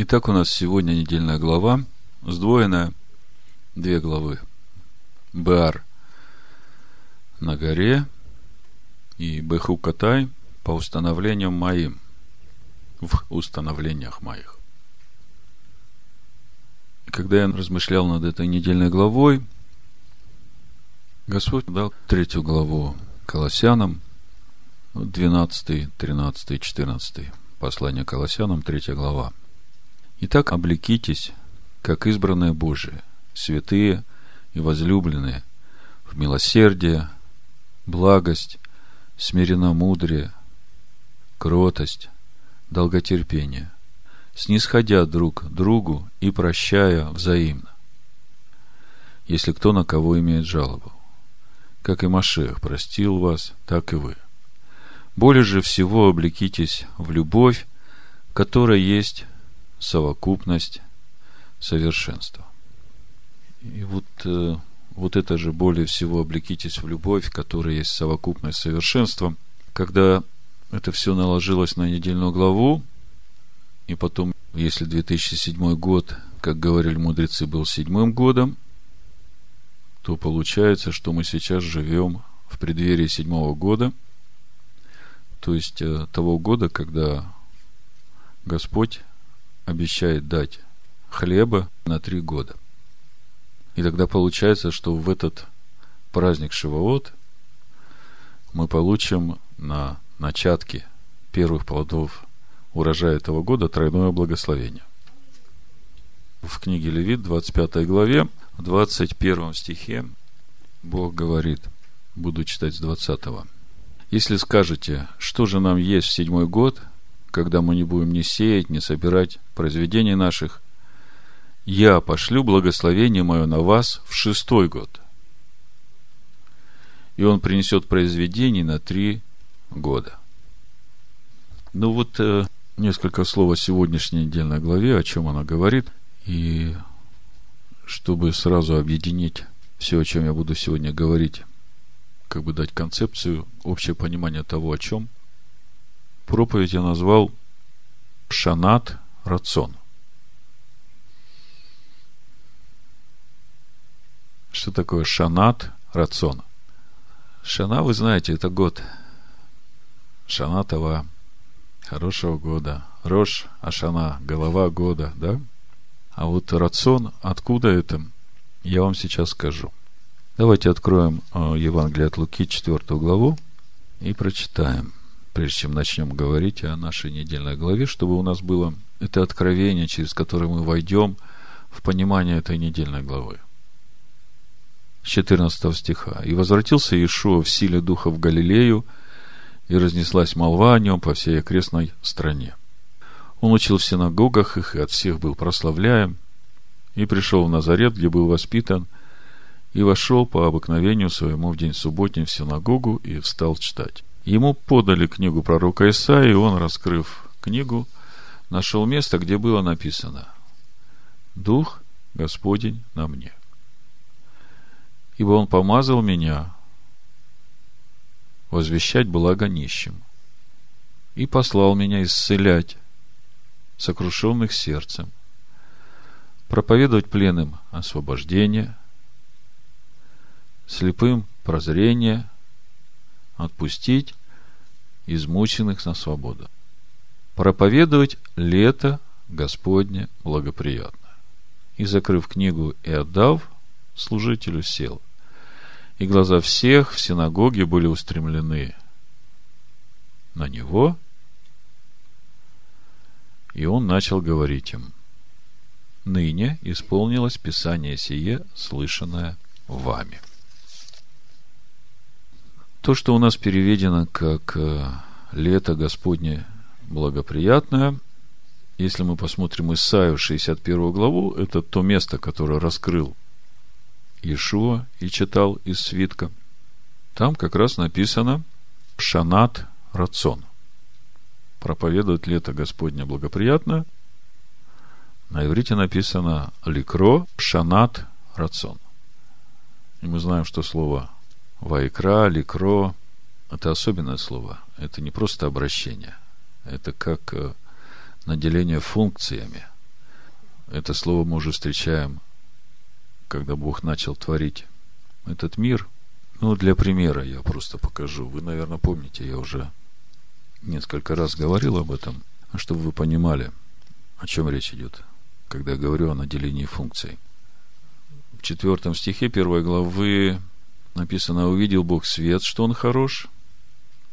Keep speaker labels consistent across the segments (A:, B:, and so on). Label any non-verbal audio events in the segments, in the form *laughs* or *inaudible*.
A: Итак, у нас сегодня недельная глава, сдвоенная, две главы. Бар на горе и Беху Катай по установлениям моим, в установлениях моих. Когда я размышлял над этой недельной главой, Господь дал третью главу Колоссянам, 12, 13, 14 послание Колоссянам, третья глава. Итак, облекитесь, как избранные Божие, святые и возлюбленные, в милосердие, благость, смиренномудрие, кротость, долготерпение, снисходя друг другу и прощая взаимно, если кто на кого имеет жалобу. Как и Машех простил вас, так и вы. Более же всего облекитесь в любовь, которая есть совокупность совершенства. И вот, э, вот это же более всего облекитесь в любовь, которая есть совокупность совершенства. Когда это все наложилось на недельную главу, и потом, если 2007 год, как говорили мудрецы, был седьмым годом, то получается, что мы сейчас живем в преддверии седьмого года, то есть э, того года, когда Господь обещает дать хлеба на три года. И тогда получается, что в этот праздник Шивоот мы получим на начатке первых плодов урожая этого года тройное благословение. В книге Левит, 25 главе, в 21 стихе Бог говорит, буду читать с 20 Если скажете, что же нам есть в седьмой год – когда мы не будем ни сеять, ни собирать произведений наших, я пошлю благословение мое на вас в шестой год. И он принесет произведений на три года. Ну вот э, несколько слов о сегодняшней недельной главе, о чем она говорит. И чтобы сразу объединить все, о чем я буду сегодня говорить, как бы дать концепцию, общее понимание того, о чем проповедь я назвал Шанат Рацион. Что такое Шанат Рацион? Шана, вы знаете, это год. Шанатова, хорошего года. Рош, Ашана, голова года, да? А вот рацион, откуда это, я вам сейчас скажу. Давайте откроем э, Евангелие от Луки, 4 главу, и прочитаем прежде чем начнем говорить о нашей недельной главе, чтобы у нас было это откровение, через которое мы войдем в понимание этой недельной главы. 14 стиха. «И возвратился Иешуа в силе Духа в Галилею, и разнеслась молва о нем по всей окрестной стране. Он учил в синагогах их, и от всех был прославляем, и пришел в Назарет, где был воспитан, и вошел по обыкновению своему в день субботний в синагогу и встал читать. Ему подали книгу пророка Исаии, и он, раскрыв книгу, нашел место, где было написано «Дух Господень на мне». Ибо он помазал меня возвещать благо нищим и послал меня исцелять сокрушенных сердцем, проповедовать пленным освобождение, слепым прозрение, отпустить измученных на свободу. Проповедовать лето Господне благоприятно. И, закрыв книгу и отдав, служителю сел. И глаза всех в синагоге были устремлены на него, и он начал говорить им, «Ныне исполнилось Писание сие, слышанное вами». То, что у нас переведено как э, «лето Господне благоприятное», если мы посмотрим Исаию 61 главу, это то место, которое раскрыл Иешуа и читал из свитка. Там как раз написано «Шанат Рацион». Проповедует лето Господне благоприятное. На иврите написано «Ликро Шанат Рацион». И мы знаем, что слово Вайкра, ликро – это особенное слово. Это не просто обращение. Это как э, наделение функциями. Это слово мы уже встречаем, когда Бог начал творить этот мир. Ну, для примера я просто покажу. Вы, наверное, помните, я уже несколько раз говорил об этом, чтобы вы понимали, о чем речь идет, когда я говорю о наделении функций. В четвертом стихе первой главы написано «Увидел Бог свет, что он хорош,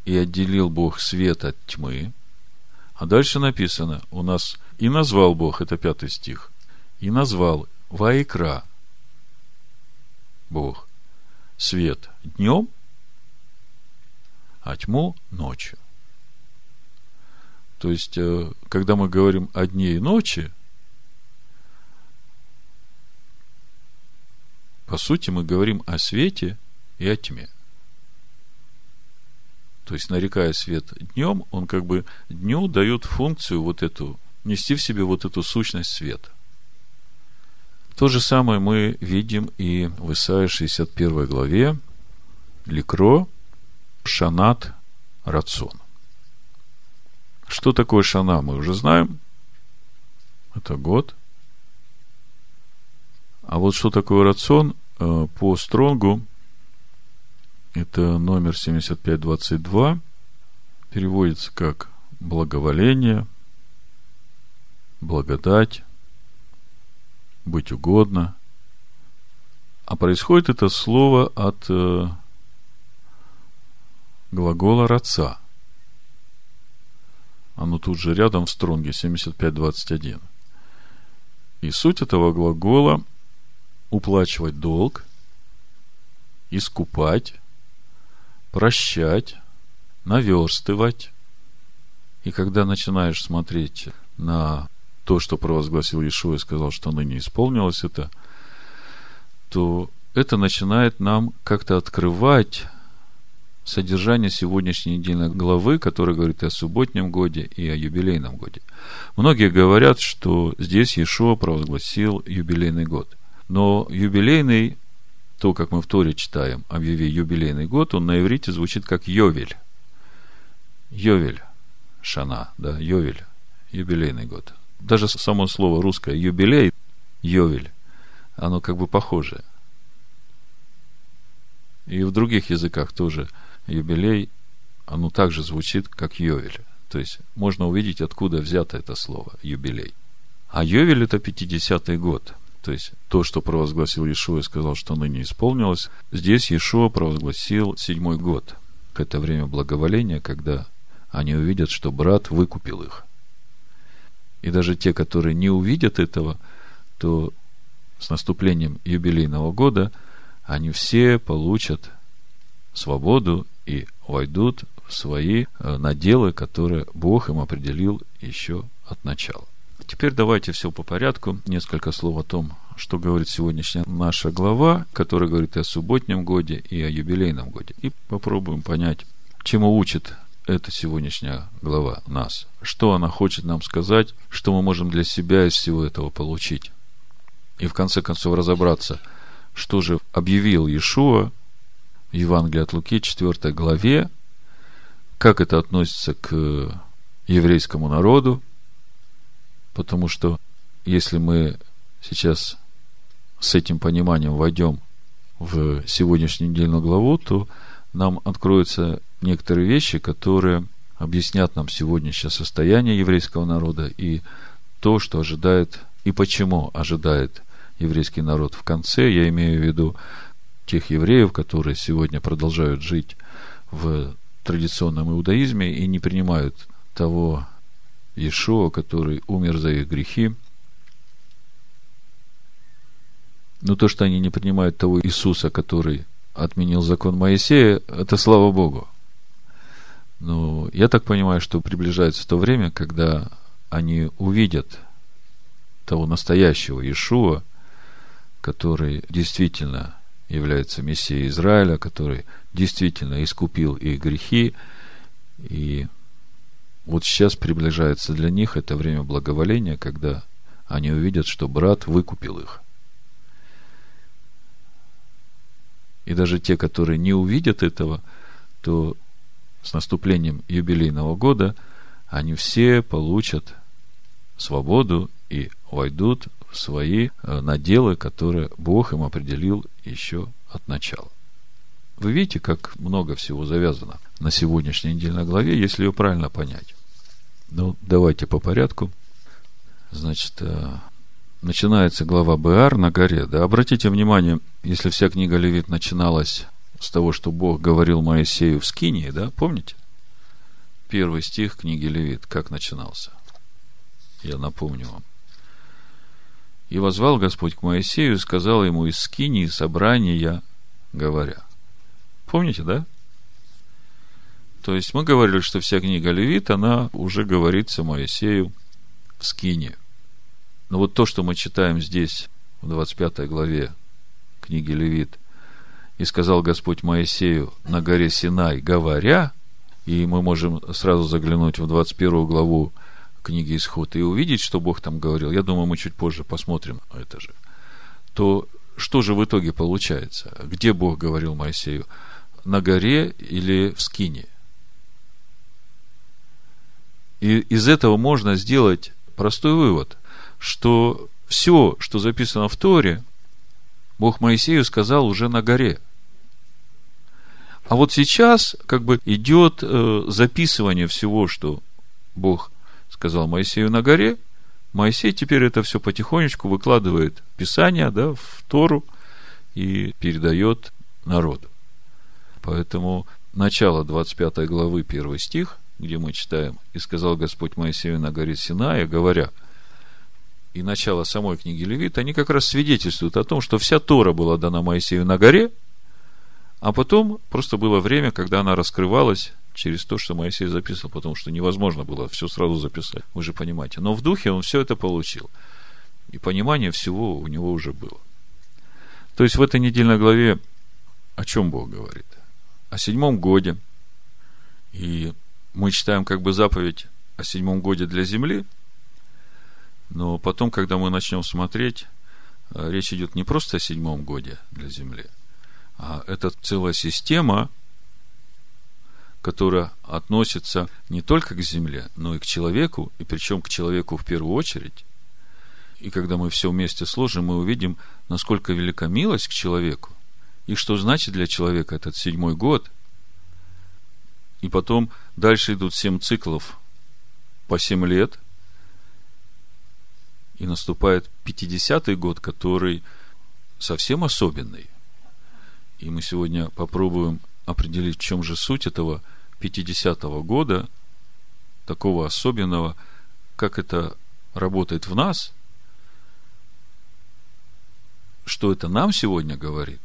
A: и отделил Бог свет от тьмы». А дальше написано у нас «И назвал Бог», это пятый стих, «И назвал Ваикра Бог свет днем, а тьму ночью». То есть, э, когда мы говорим о дне и ночи, по сути, мы говорим о свете и о тьме. То есть, нарекая свет днем, он как бы дню дает функцию вот эту, нести в себе вот эту сущность света. То же самое мы видим и в Исаии 61 главе Ликро, Шанат, Рацион. Что такое Шана, мы уже знаем. Это год. А вот что такое рацион э, по Стронгу, это номер 7522, переводится как благоволение, благодать, быть угодно. А происходит это слово от э, глагола «раца». Оно тут же рядом в стронге 7521. И суть этого глагола – уплачивать долг, искупать, прощать, наверстывать. И когда начинаешь смотреть на то, что провозгласил Иешуа и сказал, что ныне исполнилось это, то это начинает нам как-то открывать содержание сегодняшней недельной главы, которая говорит о субботнем годе и о юбилейном годе. Многие говорят, что здесь Иешуа провозгласил юбилейный год. Но юбилейный, то, как мы в Торе читаем, объяви юбилейный год, он на иврите звучит как Йовель. Йовель, Шана, да, Йовель, юбилейный год. Даже само слово русское юбилей, Йовель, оно как бы похожее. И в других языках тоже – юбилей, оно также звучит как Йовель. То есть можно увидеть, откуда взято это слово юбилей. А Йовель это 50-й год. То есть то, что провозгласил Иешуа и сказал, что ныне исполнилось, здесь Иешуа провозгласил седьмой год. Это время благоволения, когда они увидят, что брат выкупил их. И даже те, которые не увидят этого, то с наступлением юбилейного года они все получат свободу и войдут в свои э, наделы, которые Бог им определил еще от начала. Теперь давайте все по порядку. Несколько слов о том, что говорит сегодняшняя наша глава, которая говорит и о субботнем годе, и о юбилейном годе. И попробуем понять, чему учит эта сегодняшняя глава нас. Что она хочет нам сказать, что мы можем для себя из всего этого получить. И в конце концов разобраться, что же объявил Иешуа Евангелие от Луки, 4 главе, как это относится к еврейскому народу, потому что если мы сейчас с этим пониманием войдем в сегодняшнюю недельную главу, то нам откроются некоторые вещи, которые объяснят нам сегодняшнее состояние еврейского народа и то, что ожидает и почему ожидает еврейский народ в конце. Я имею в виду тех евреев, которые сегодня продолжают жить в традиционном иудаизме и не принимают того Иешуа, который умер за их грехи. Но то, что они не принимают того Иисуса, который отменил закон Моисея, это слава Богу. Но я так понимаю, что приближается то время, когда они увидят того настоящего Иешуа, который действительно является Мессией Израиля, который действительно искупил их грехи. И вот сейчас приближается для них это время благоволения, когда они увидят, что брат выкупил их. И даже те, которые не увидят этого, то с наступлением юбилейного года они все получат свободу и войдут в свои э, наделы, которые Бог им определил еще от начала. Вы видите, как много всего завязано на сегодняшней недельной главе, если ее правильно понять. Ну, давайте по порядку. Значит, э, начинается глава Беар на горе. Да, обратите внимание, если вся книга Левит начиналась с того, что Бог говорил Моисею в Скинии, да, помните? Первый стих книги Левит, как начинался? Я напомню вам. И возвал Господь к Моисею и сказал ему из Скинии собрания, говоря. Помните, да? То есть мы говорили, что вся книга Левит, она уже говорится Моисею в Скине. Но вот то, что мы читаем здесь, в 25 главе книги Левит, и сказал Господь Моисею на горе Синай, говоря, и мы можем сразу заглянуть в 21 главу книги Исход и увидеть, что Бог там говорил, я думаю, мы чуть позже посмотрим это же, то что же в итоге получается? Где Бог говорил Моисею? На горе или в скине? И из этого можно сделать простой вывод, что все, что записано в Торе, Бог Моисею сказал уже на горе. А вот сейчас как бы идет э, записывание всего, что Бог сказал Моисею на горе. Моисей теперь это все потихонечку выкладывает в Писание, да, в Тору и передает народу. Поэтому начало 25 главы, 1 стих, где мы читаем, «И сказал Господь Моисею на горе Синая, говоря, и начало самой книги Левит, они как раз свидетельствуют о том, что вся Тора была дана Моисею на горе, а потом просто было время, когда она раскрывалась через то, что Моисей записывал, потому что невозможно было все сразу записать. Вы же понимаете. Но в духе он все это получил. И понимание всего у него уже было. То есть в этой недельной главе о чем Бог говорит? О седьмом годе. И мы читаем как бы заповедь о седьмом годе для земли, но потом, когда мы начнем смотреть, э, речь идет не просто о седьмом годе для земли, а это целая система, которая относится не только к земле, но и к человеку, и причем к человеку в первую очередь. И когда мы все вместе сложим, мы увидим, насколько велика милость к человеку, и что значит для человека этот седьмой год. И потом дальше идут семь циклов по семь лет, и наступает 50-й год, который совсем особенный. И мы сегодня попробуем определить, в чем же суть этого 50-го года, такого особенного, как это работает в нас, что это нам сегодня говорит.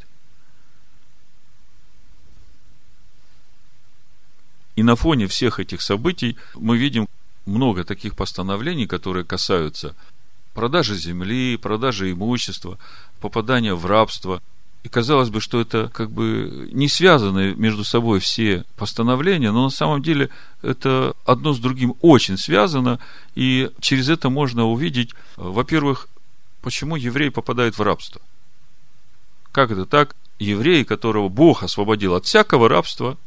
A: И на фоне всех этих событий мы видим много таких постановлений, которые касаются продажи земли, продажи имущества, попадания в рабство. И казалось бы, что это как бы не связаны между собой все постановления, но на самом деле это одно с другим очень связано, и через это можно увидеть, во-первых, почему еврей попадает в рабство. Как это так? Еврей, которого Бог освободил от всякого рабства,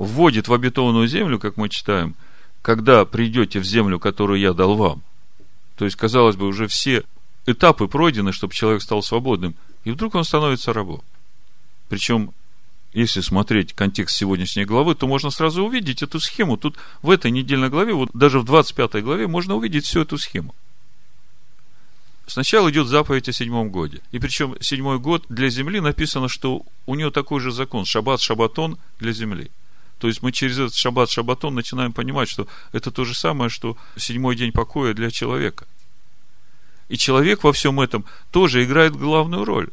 A: вводит в обетованную землю, как мы читаем, когда придете в землю, которую я дал вам. То есть, казалось бы, уже все этапы пройдены, чтобы человек стал свободным, и вдруг он становится рабом. Причем, если смотреть контекст сегодняшней главы, то можно сразу увидеть эту схему. Тут в этой недельной главе, вот даже в 25 главе, можно увидеть всю эту схему. Сначала идет заповедь о седьмом годе. И причем седьмой год для земли написано, что у нее такой же закон. Шаббат, шабатон для земли. То есть мы через этот шаббат, шабатон начинаем понимать, что это то же самое, что седьмой день покоя для человека. И человек во всем этом тоже играет главную роль.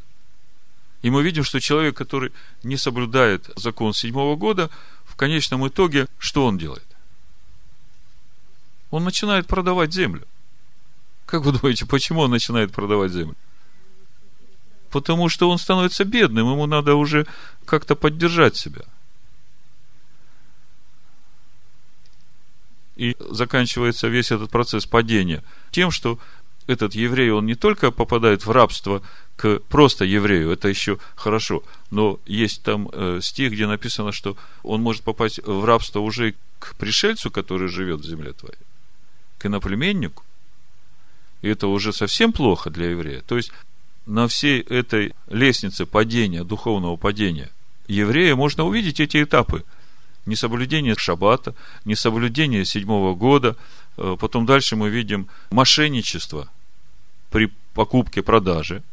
A: И мы видим, что человек, который не соблюдает закон седьмого года, в конечном итоге, что он делает? Он начинает продавать землю. Как вы думаете, почему он начинает продавать землю? Потому что он становится бедным, ему надо уже как-то поддержать себя – И заканчивается весь этот процесс падения тем, что этот еврей, он не только попадает в рабство к просто еврею, это еще хорошо, но есть там э, стих, где написано, что он может попасть в рабство уже к пришельцу, который живет в земле твоей, к иноплеменнику. И это уже совсем плохо для еврея. То есть, на всей этой лестнице падения, духовного падения, еврея можно увидеть эти этапы. Несоблюдение шаббата, несоблюдение седьмого года. Э, потом дальше мы видим мошенничество при покупке, продаже.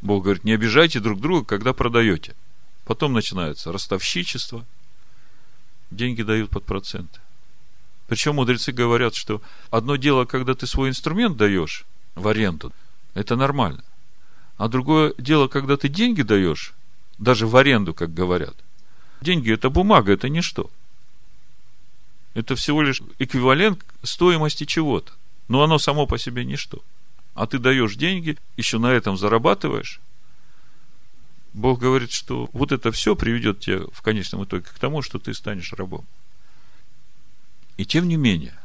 A: Бог говорит, не обижайте друг друга, когда продаете. Потом начинается ростовщичество. Деньги дают под проценты. Причем мудрецы говорят, что одно дело, когда ты свой инструмент даешь в аренду, это нормально. А другое дело, когда ты деньги даешь, даже в аренду, как говорят. Деньги – это бумага, это ничто. Это всего лишь эквивалент стоимости чего-то. Но оно само по себе ничто. А ты даешь деньги, еще на этом зарабатываешь. Бог говорит, что вот это все приведет тебя в конечном итоге к тому, что ты станешь рабом. И тем не менее,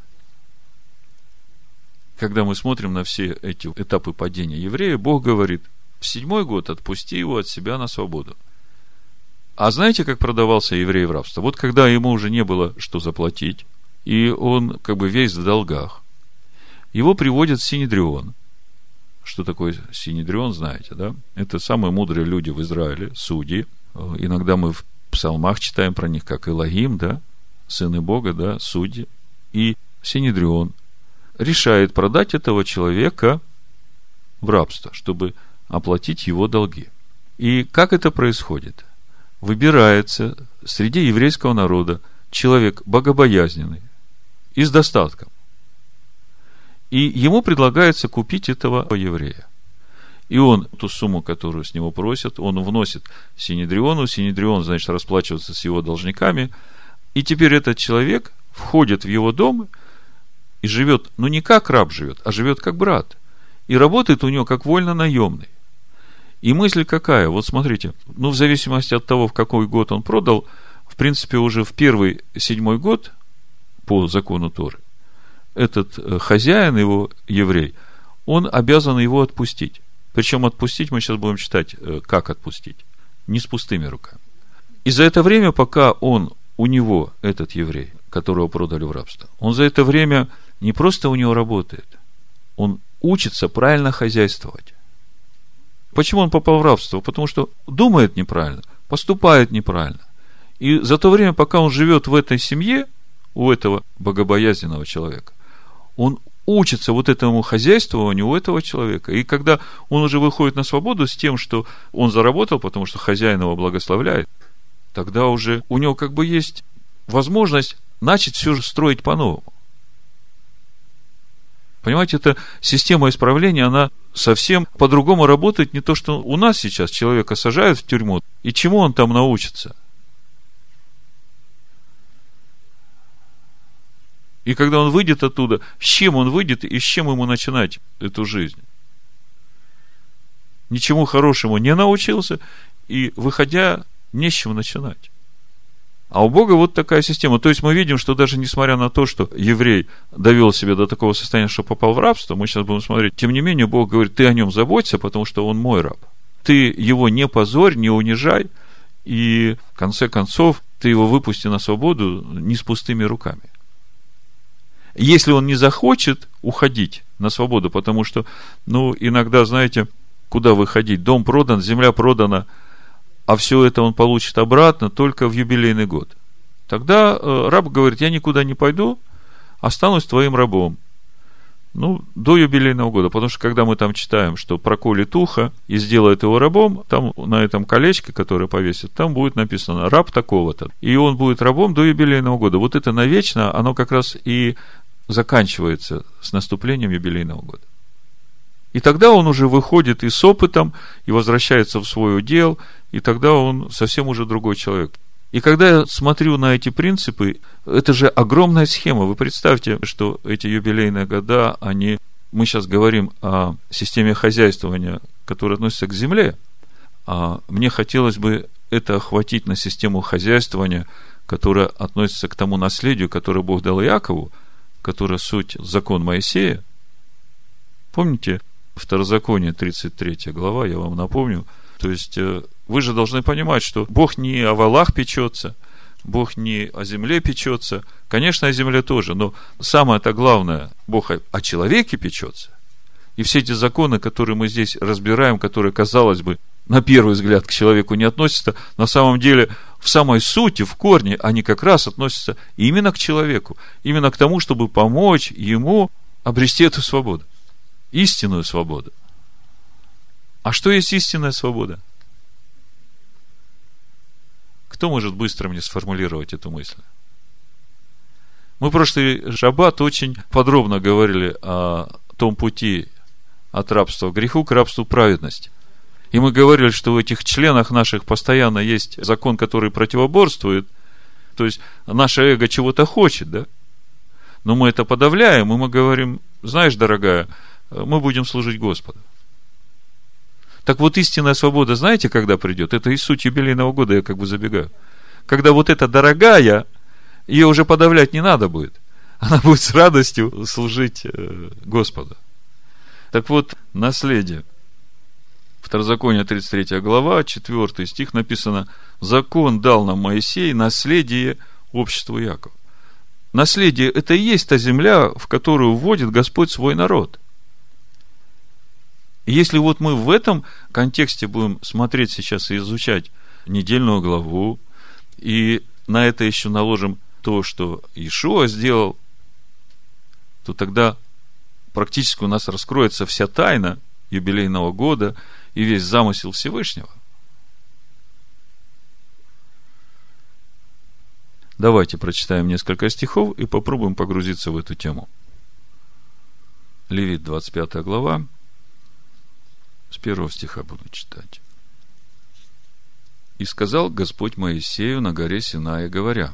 A: когда мы смотрим на все эти этапы падения еврея, Бог говорит, в седьмой год отпусти его от себя на свободу. А знаете, как продавался еврей в рабство? Вот когда ему уже не было что заплатить, и он как бы весь в долгах, его приводят в Синедрион. Что такое Синедрион, знаете, да? Это самые мудрые люди в Израиле, судьи. Иногда мы в псалмах читаем про них, как Элогим, да? Сыны Бога, да, судьи. И Синедрион решает продать этого человека в рабство, чтобы оплатить его долги. И как это происходит? Выбирается среди еврейского народа человек богобоязненный и с достатком. И ему предлагается купить этого еврея. И он ту сумму, которую с него просят, он вносит Синедриону. Синедрион, значит, расплачивается с его должниками. И теперь этот человек входит в его дом и живет, ну не как раб живет, а живет как брат. И работает у него как вольно наемный. И мысль какая? Вот смотрите, ну, в зависимости от того, в какой год он продал, в принципе, уже в первый седьмой год по закону Торы, этот э, хозяин его, еврей, он обязан его отпустить. Причем отпустить мы сейчас будем читать, э, как отпустить. Не с пустыми руками. И за это время, пока он у него, этот еврей, которого продали в рабство, он за это время не просто у него работает, он учится правильно хозяйствовать. Почему он попал в рабство? Потому что думает неправильно, поступает неправильно. И за то время, пока он живет в этой семье, у этого богобоязненного человека, он учится вот этому хозяйствованию у этого человека. И когда он уже выходит на свободу с тем, что он заработал, потому что хозяин его благословляет, тогда уже у него как бы есть возможность начать все же строить по-новому. Понимаете, эта система исправления, она совсем по-другому работает, не то, что у нас сейчас человека сажают в тюрьму, и чему он там научится. И когда он выйдет оттуда, с чем он выйдет и с чем ему начинать эту жизнь? Ничему хорошему не научился, и выходя, не с чего начинать. А у Бога вот такая система. То есть мы видим, что даже несмотря на то, что еврей довел себя до такого состояния, что попал в рабство, мы сейчас будем смотреть, тем не менее Бог говорит, ты о нем заботься, потому что он мой раб. Ты его не позорь, не унижай, и в конце концов ты его выпусти на свободу не с пустыми руками. Если он не захочет уходить на свободу, потому что, ну, иногда, знаете, куда выходить? Дом продан, земля продана – а все это он получит обратно только в юбилейный год. Тогда э, раб говорит, я никуда не пойду, останусь твоим рабом. Ну, до юбилейного года. Потому что, когда мы там читаем, что проколет ухо и сделает его рабом, там на этом колечке, которое повесит, там будет написано раб такого-то. И он будет рабом до юбилейного года. Вот это навечно, оно как раз и заканчивается с наступлением юбилейного года. И тогда он уже выходит и с опытом, и возвращается в свой удел, и тогда он совсем уже другой человек. И когда я смотрю на эти принципы, это же огромная схема. Вы представьте, что эти юбилейные года, они... Мы сейчас говорим о системе хозяйствования, которая относится к земле. А мне хотелось бы это охватить на систему хозяйствования, которая относится к тому наследию, которое Бог дал Иакову, которое суть закон Моисея. Помните, Второзаконие, 33 глава, я вам напомню. То есть, э, вы же должны понимать, что Бог не о валах печется, Бог не о земле печется. Конечно, о земле тоже, но самое-то главное, Бог о человеке печется. И все эти законы, которые мы здесь разбираем, которые, казалось бы, на первый взгляд к человеку не относятся, на самом деле в самой сути, в корне, они как раз относятся именно к человеку, именно к тому, чтобы помочь ему обрести эту свободу, истинную свободу. А что есть истинная свобода? Кто может быстро мне сформулировать эту мысль? Мы прошлый шаббат очень подробно говорили о том пути от рабства к греху к рабству праведности. И мы говорили, что в этих членах наших постоянно есть закон, который противоборствует. То есть, наше эго чего-то хочет, да? Но мы это подавляем, и мы говорим, знаешь, дорогая, мы будем служить Господу. Так вот, истинная свобода, знаете, когда придет? Это и суть юбилейного года, я как бы забегаю. Когда вот эта дорогая, ее уже подавлять не надо будет. Она *laughs* будет с радостью служить э, Господу. Так вот, наследие. Второзаконие, 33 глава, 4 стих написано, «Закон дал нам Моисей наследие обществу Якова». Наследие – это и есть та земля, в которую вводит Господь свой народ. Если вот мы в этом контексте будем смотреть сейчас и изучать недельную главу, и на это еще наложим то, что Ишуа сделал, то тогда практически у нас раскроется вся тайна юбилейного года и весь замысел Всевышнего. Давайте прочитаем несколько стихов и попробуем погрузиться в эту тему. Левит, 25 глава, с первого стиха буду читать. «И сказал Господь Моисею на горе Синая, говоря,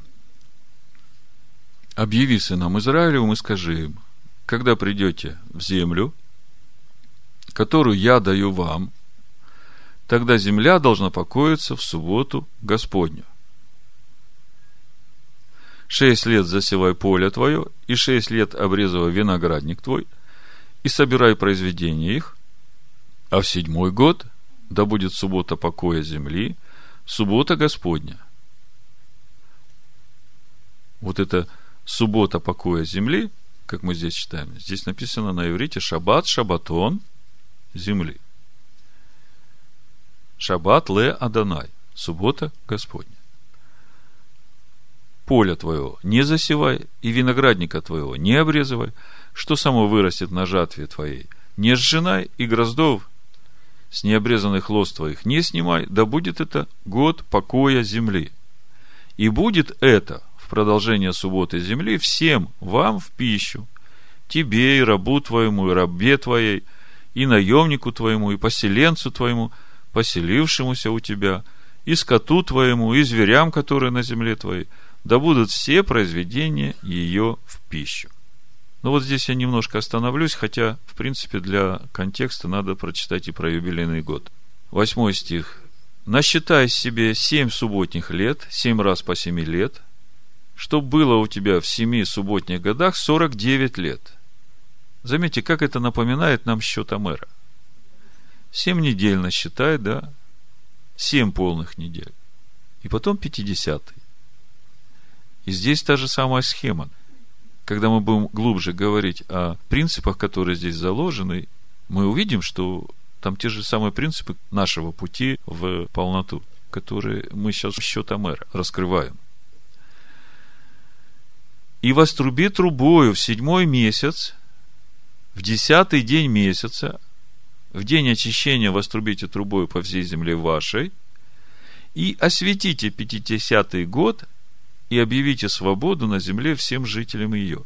A: «Объяви сынам Израилевым и скажи им, когда придете в землю, которую я даю вам, тогда земля должна покоиться в субботу Господню. Шесть лет засевай поле твое, и шесть лет обрезывай виноградник твой, и собирай произведения их, а в седьмой год да будет суббота покоя земли, суббота Господня. Вот это суббота покоя земли, как мы здесь читаем, здесь написано на иврите шаббат, шабатон земли. Шаббат ле Адонай, суббота Господня. Поле твоего не засевай, и виноградника твоего не обрезывай, что само вырастет на жатве твоей, не сжинай, и гроздов с необрезанных лоз твоих не снимай, да будет это год покоя земли. И будет это в продолжение субботы земли всем вам в пищу, тебе и рабу твоему, и рабе твоей, и наемнику твоему, и поселенцу твоему, поселившемуся у тебя, и скоту твоему, и зверям, которые на земле твоей, да будут все произведения ее в пищу. Но вот здесь я немножко остановлюсь, хотя, в принципе, для контекста надо прочитать и про юбилейный год. Восьмой стих. «Насчитай себе семь субботних лет, семь раз по семи лет, что было у тебя в семи субботних годах сорок девять лет». Заметьте, как это напоминает нам счет Амера. Семь недель насчитай, да? Семь полных недель. И потом пятидесятый. И здесь та же самая схема. Когда мы будем глубже говорить о принципах, которые здесь заложены, мы увидим, что там те же самые принципы нашего пути в полноту, которые мы сейчас в счет Амера раскрываем. И воструби трубою в седьмой месяц, в десятый день месяца, в день очищения вострубите трубою по всей земле вашей, и осветите пятидесятый год, и объявите свободу на земле всем жителям ее.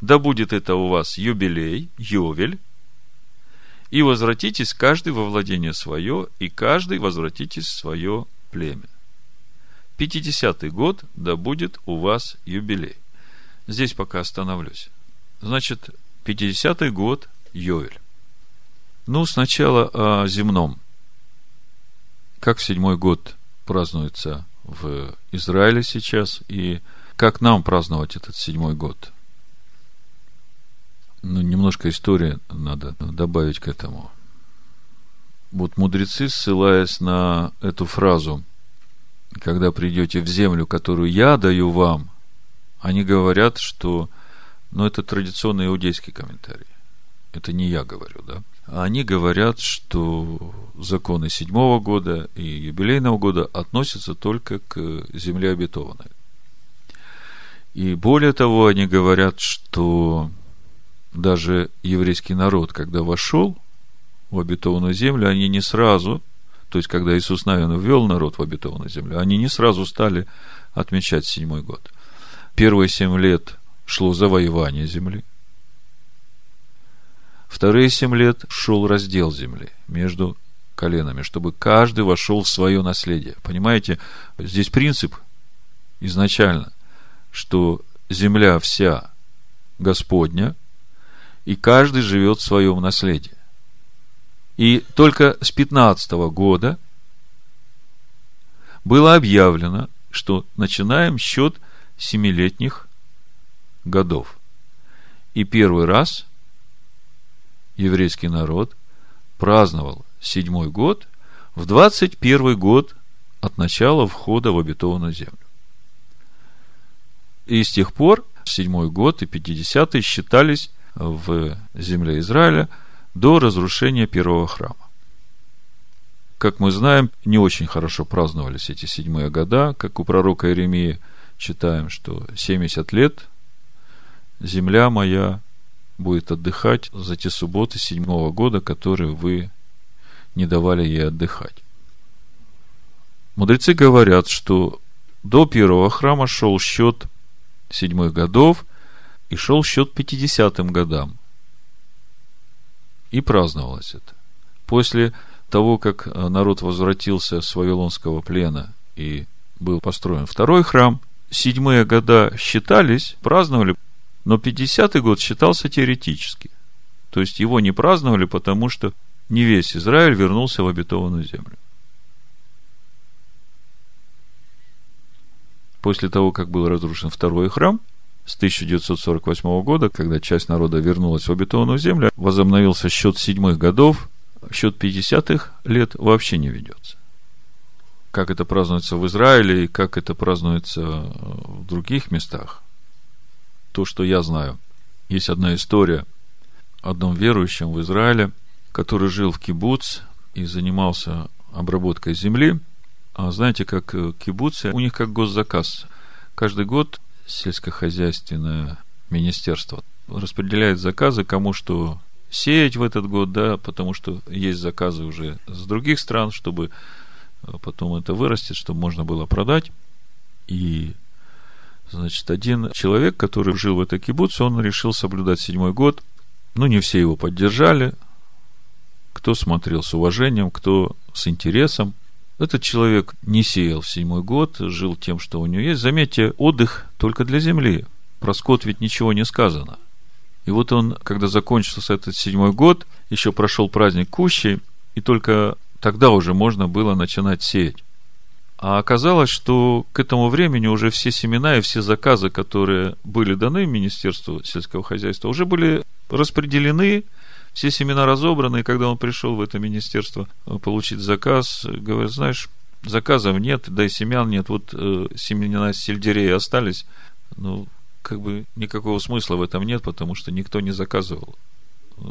A: Да будет это у вас юбилей, ювель, и возвратитесь каждый во владение свое, и каждый возвратитесь в свое племя. Пятидесятый год, да будет у вас юбилей. Здесь пока остановлюсь. Значит, пятидесятый год, Йовель. Ну, сначала о земном. Как в седьмой год празднуется в Израиле сейчас, и как нам праздновать этот седьмой год? Ну, немножко истории надо добавить к этому. Вот мудрецы, ссылаясь на эту фразу, когда придете в землю, которую я даю вам, они говорят, что, ну, это традиционный иудейский комментарий Это не я говорю, да? Они говорят, что законы седьмого года и юбилейного года относятся только к земле обетованной. И более того, они говорят, что даже еврейский народ, когда вошел в обетованную землю, они не сразу, то есть, когда Иисус Навин ввел народ в обетованную землю, они не сразу стали отмечать седьмой год. Первые семь лет шло завоевание земли. Вторые семь лет шел раздел земли между коленами, чтобы каждый вошел в свое наследие. Понимаете, здесь принцип изначально, что земля вся Господня, и каждый живет в своем наследии. И только с 15 года было объявлено, что начинаем счет семилетних годов. И первый раз еврейский народ праздновал седьмой год в 21 год от начала входа в обетованную землю. И с тех пор седьмой год и пятидесятый считались в земле Израиля до разрушения первого храма. Как мы знаем, не очень хорошо праздновались эти седьмые года, как у пророка Иеремии читаем, что 70 лет земля моя будет отдыхать за те субботы седьмого года, которые вы не давали ей отдыхать. Мудрецы говорят, что до первого храма шел счет седьмых годов и шел счет пятидесятым годам. И праздновалось это. После того, как народ возвратился с Вавилонского плена и был построен второй храм, седьмые года считались, праздновали но 50-й год считался теоретически. То есть его не праздновали, потому что не весь Израиль вернулся в обетованную землю. После того, как был разрушен второй храм, с 1948 года, когда часть народа вернулась в обетованную землю, возобновился счет седьмых годов, счет 50-х лет вообще не ведется. Как это празднуется в Израиле и как это празднуется в других местах, то, что я знаю. Есть одна история о одном верующем в Израиле, который жил в кибуц и занимался обработкой земли. А знаете, как кибуцы, у них как госзаказ. Каждый год сельскохозяйственное министерство распределяет заказы, кому что сеять в этот год, да, потому что есть заказы уже с других стран, чтобы потом это вырастет, чтобы можно было продать. И Значит, один человек, который жил в этой кибуце, он решил соблюдать седьмой год. Ну, не все его поддержали. Кто смотрел с уважением, кто с интересом. Этот человек не сеял в седьмой год, жил тем, что у него есть. Заметьте, отдых только для земли. Про скот ведь ничего не сказано. И вот он, когда закончился этот седьмой год, еще прошел праздник Кущи, и только тогда уже можно было начинать сеять. А оказалось, что к этому времени уже все семена и все заказы, которые были даны Министерству сельского хозяйства, уже были распределены, все семена разобраны, и когда он пришел в это министерство э, получить заказ, говорит, знаешь, заказов нет, да и семян нет, вот э, семена сельдерея остались, ну, как бы никакого смысла в этом нет, потому что никто не заказывал.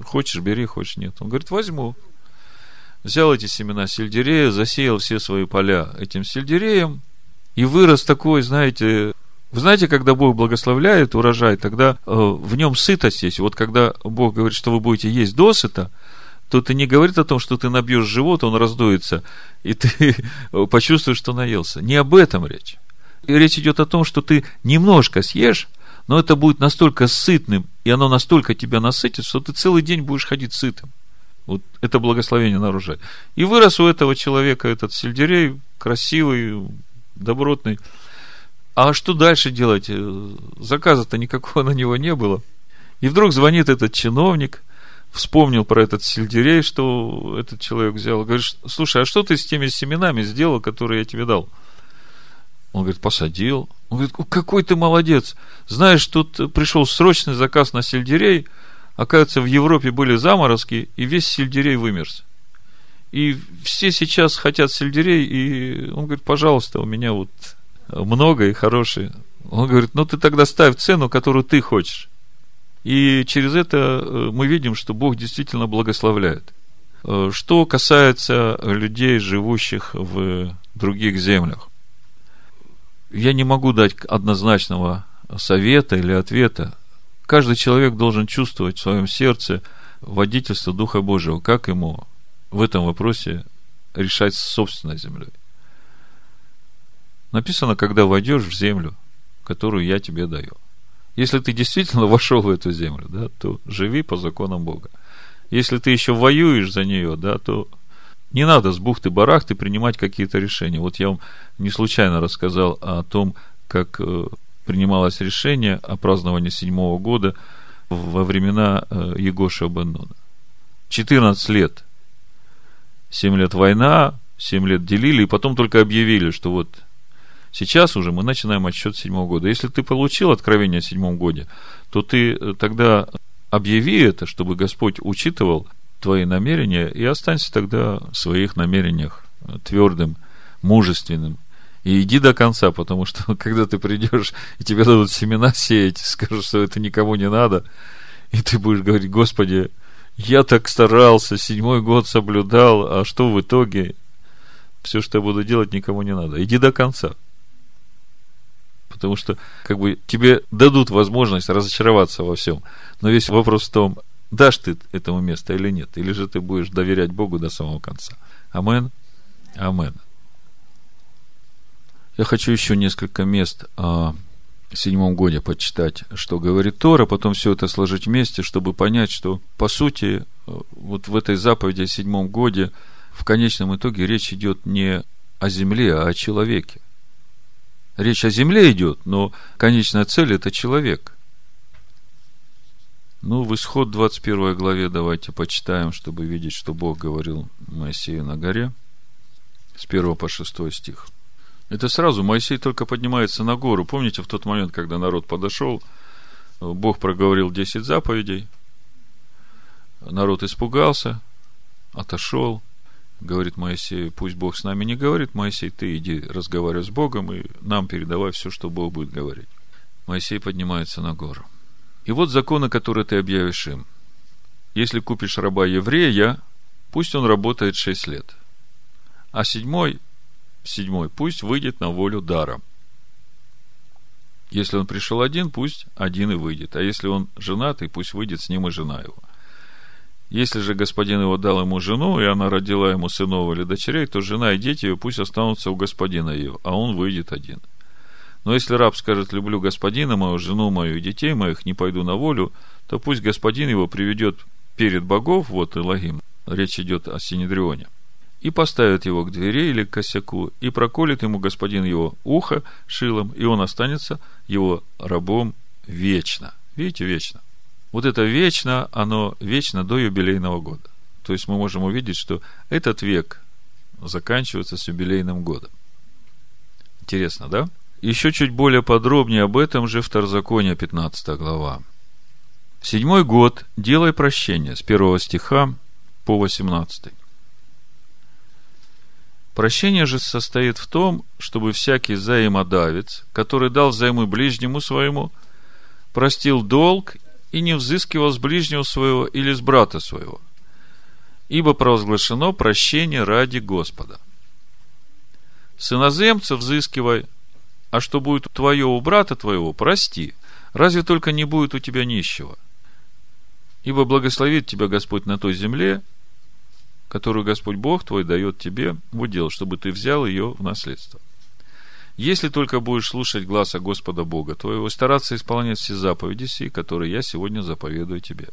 A: Хочешь, бери, хочешь, нет. Он говорит, возьму взял эти семена сельдерея, засеял все свои поля этим сельдереем, и вырос такой, знаете, вы знаете, когда Бог благословляет урожай, тогда э, в нем сытость есть. Вот когда Бог говорит, что вы будете есть досыта, то это не говорит о том, что ты набьешь живот, он раздуется, и ты *laughs* почувствуешь, что наелся. Не об этом речь. И речь идет о том, что ты немножко съешь, но это будет настолько сытным, и оно настолько тебя насытит, что ты целый день будешь ходить сытым. Вот это благословение нарушает. И вырос у этого человека этот сельдерей, красивый, добротный. А что дальше делать? Заказа-то никакого на него не было. И вдруг звонит этот чиновник, вспомнил про этот сельдерей, что этот человек взял. Говорит, слушай, а что ты с теми семенами сделал, которые я тебе дал? Он говорит, посадил. Он говорит, какой ты молодец. Знаешь, тут пришел срочный заказ на сельдерей – Оказывается, в Европе были заморозки, и весь сельдерей вымерз. И все сейчас хотят сельдерей, и он говорит, пожалуйста, у меня вот много и хорошие. Он говорит, ну ты тогда ставь цену, которую ты хочешь. И через это э, мы видим, что Бог действительно благословляет. Э, что касается людей, живущих в других землях, я не могу дать однозначного совета или ответа. Каждый человек должен чувствовать в своем сердце водительство Духа Божьего, как ему в этом вопросе решать с собственной землей. Написано, когда войдешь в землю, которую я тебе даю. Если ты действительно *laughs* вошел в эту землю, да, то живи по законам Бога. Если ты еще воюешь за нее, да, то не надо с бухты-барахты принимать какие-то решения. Вот я вам не случайно рассказал о том, как э, принималось решение о праздновании седьмого года во времена э, Егоша Беннона. 14 лет. 7 лет война, 7 лет делили, и потом только объявили, что вот сейчас уже мы начинаем отсчет седьмого года. Если ты получил откровение о седьмом годе, то ты э, тогда объяви это, чтобы Господь учитывал твои намерения, и останься тогда в своих намерениях твердым, мужественным. И иди до конца, потому что *laughs* когда ты придешь, и тебе дадут семена сеять, скажут, что это никому не надо, и ты будешь говорить, Господи, я так старался, седьмой год соблюдал, а что в итоге? Все, что я буду делать, никому не надо. Иди до конца. Потому что, как бы, тебе дадут возможность разочароваться во всем. Но весь вопрос в том, дашь ты этому место или нет, или же ты будешь доверять Богу до самого конца. Амен. Амен. Я хочу еще несколько мест о седьмом годе почитать, что говорит Тора, потом все это сложить вместе, чтобы понять, что, по сути, вот в этой заповеди о седьмом годе в конечном итоге речь идет не о земле, а о человеке. Речь о земле идет, но конечная цель – это человек. Ну, в исход 21 главе давайте почитаем, чтобы видеть, что Бог говорил Моисею на горе. С 1 по 6 стих. Это сразу Моисей только поднимается на гору. Помните, в тот момент, когда народ подошел, Бог проговорил 10 заповедей, народ испугался, отошел, говорит Моисей, пусть Бог с нами не говорит, Моисей, ты иди разговаривай с Богом и нам передавай все, что Бог будет говорить. Моисей поднимается на гору. И вот законы, которые ты объявишь им. Если купишь раба еврея, пусть он работает шесть лет. А седьмой седьмой, пусть выйдет на волю даром. Если он пришел один, пусть один и выйдет. А если он женатый, пусть выйдет с ним и жена его. Если же господин его дал ему жену, и она родила ему сынов или дочерей, то жена и дети ее пусть останутся у господина ее, а он выйдет один. Но если раб скажет, люблю господина мою, жену мою и детей моих, не пойду на волю, то пусть господин его приведет перед богов, вот Илогим, речь идет о Синедрионе, и поставит его к двери или к косяку, и проколет ему господин его ухо шилом, и он останется его рабом вечно. Видите, вечно. Вот это вечно, оно вечно до юбилейного года. То есть мы можем увидеть, что этот век заканчивается с юбилейным годом. Интересно, да? Еще чуть более подробнее об этом же Второзаконие, 15 глава. Седьмой год делай прощение с первого стиха по 18. Прощение же состоит в том, чтобы всякий взаимодавец, который дал взаймы ближнему своему, простил долг и не взыскивал с ближнего своего или с брата своего, ибо провозглашено прощение ради Господа. С иноземца взыскивай, а что будет твое у брата твоего, прости, разве только не будет у тебя нищего. Ибо благословит тебя Господь на той земле, которую Господь Бог твой дает тебе в удел, чтобы ты взял ее в наследство. Если только будешь слушать гласа Господа Бога твоего, стараться исполнять все заповеди сии, которые я сегодня заповедую тебе.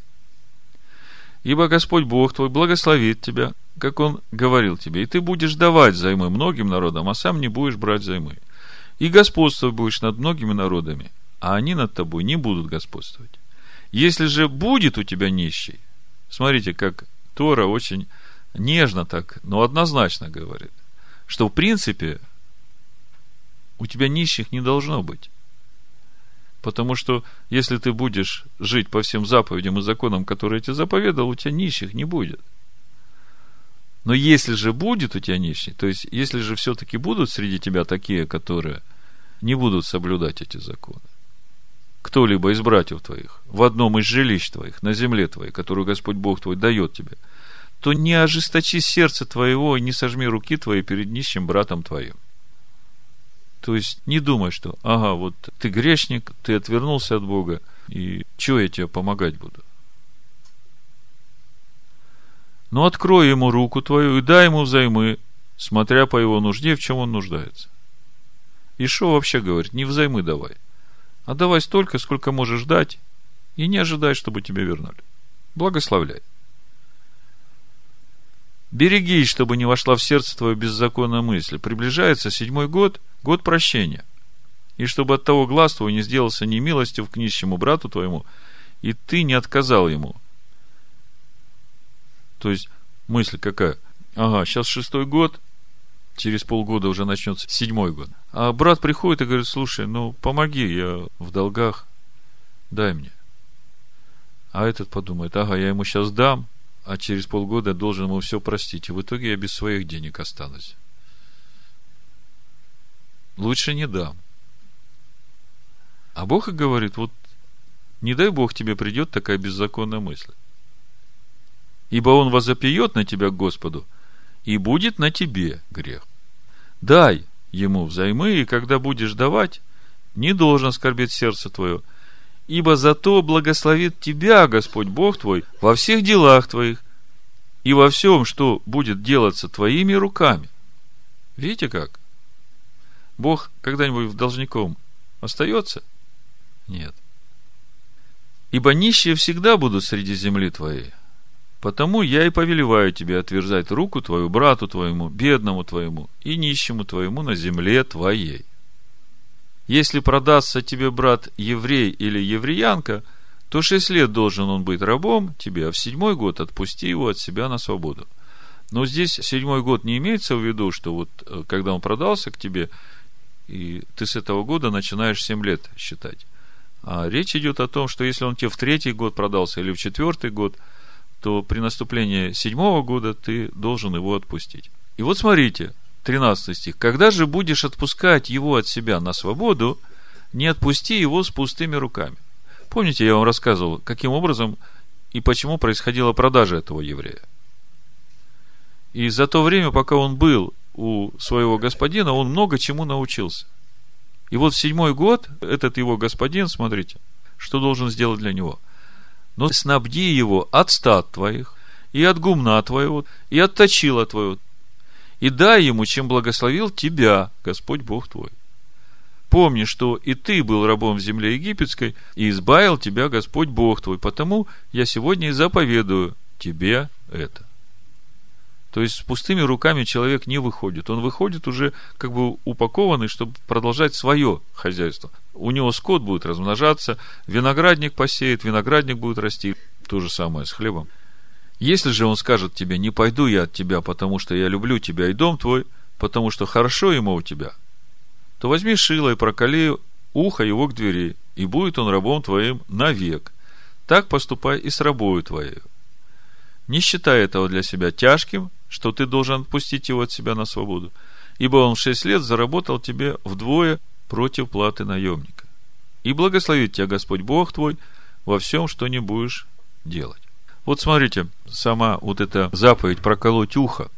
A: Ибо Господь Бог твой благословит тебя, как Он говорил тебе, и ты будешь давать займы многим народам, а сам не будешь брать займы. И господствовать будешь над многими народами, а они над тобой не будут господствовать. Если же будет у тебя нищий, смотрите, как Тора очень нежно так, но однозначно говорит, что в принципе у тебя нищих не должно быть. Потому что если ты будешь жить по всем заповедям и законам, которые я тебе заповедал, у тебя нищих не будет. Но если же будет у тебя нищий, то есть если же все-таки будут среди тебя такие, которые не будут соблюдать эти законы, кто-либо из братьев твоих в одном из жилищ твоих, на земле твоей, которую Господь Бог твой дает тебе, то не ожесточи сердце твоего и не сожми руки твои перед нищим братом твоим. То есть не думай, что, ага, вот ты грешник, ты отвернулся от Бога, и что я тебе помогать буду? Но открой ему руку твою и дай ему взаймы, смотря по его нужде, в чем он нуждается. И что вообще говорит? Не взаймы давай, а давай столько, сколько можешь дать, и не ожидай, чтобы тебе вернули. Благословляй. Берегись, чтобы не вошла в сердце твое беззаконная мысль. Приближается седьмой год, год прощения. И чтобы от того глаз твой не сделался немилостив к нищему брату твоему, и ты не отказал ему. То есть, мысль какая? Ага, сейчас шестой год, через полгода уже начнется седьмой год. А брат приходит и говорит, слушай, ну помоги, я в долгах, дай мне. А этот подумает, ага, я ему сейчас дам, а через полгода должен ему все простить. И в итоге я без своих денег останусь. Лучше не дам. А Бог и говорит, вот не дай Бог тебе придет такая беззаконная мысль. Ибо он возопьет на тебя Господу, и будет на тебе грех. Дай ему взаймы, и когда будешь давать, не должен скорбеть сердце твое, ибо зато благословит тебя Господь Бог твой во всех делах твоих и во всем, что будет делаться твоими руками. Видите как? Бог когда-нибудь в должником остается? Нет. Ибо нищие всегда будут среди земли твоей. Потому я и повелеваю тебе отверзать руку твою брату твоему, бедному твоему и нищему твоему на земле твоей. Если продастся тебе брат еврей или евреянка, то шесть лет должен он быть рабом тебе, а в седьмой год отпусти его от себя на свободу. Но здесь седьмой год не имеется в виду, что вот э, когда он продался к тебе, и ты с этого года начинаешь семь лет считать. А речь идет о том, что если он тебе в третий год продался или в четвертый год, то при наступлении седьмого года ты должен его отпустить. И вот смотрите, 13 стих. «Когда же будешь отпускать его от себя на свободу, не отпусти его с пустыми руками». Помните, я вам рассказывал, каким образом и почему происходила продажа этого еврея. И за то время, пока он был у своего господина, он много чему научился. И вот в седьмой год этот его господин, смотрите, что должен сделать для него. Но снабди его от стад твоих, и от гумна твоего, и от точила твоего, и дай ему, чем благословил тебя Господь Бог твой. Помни, что и ты был рабом в земле египетской, и избавил тебя Господь Бог твой, потому я сегодня и заповедую тебе это. То есть с пустыми руками человек не выходит. Он выходит уже как бы упакованный, чтобы продолжать свое хозяйство. У него скот будет размножаться, виноградник посеет, виноградник будет расти. То же самое с хлебом. Если же он скажет тебе, не пойду я от тебя, потому что я люблю тебя и дом твой, потому что хорошо ему у тебя, то возьми шило и проколи ухо его к двери, и будет он рабом твоим навек. Так поступай и с рабою твоей. Не считай этого для себя тяжким, что ты должен отпустить его от себя на свободу, ибо он в шесть лет заработал тебе вдвое против платы наемника. И благословит тебя Господь Бог твой во всем, что не будешь делать. Вот смотрите, сама вот эта заповедь проколоть ухо,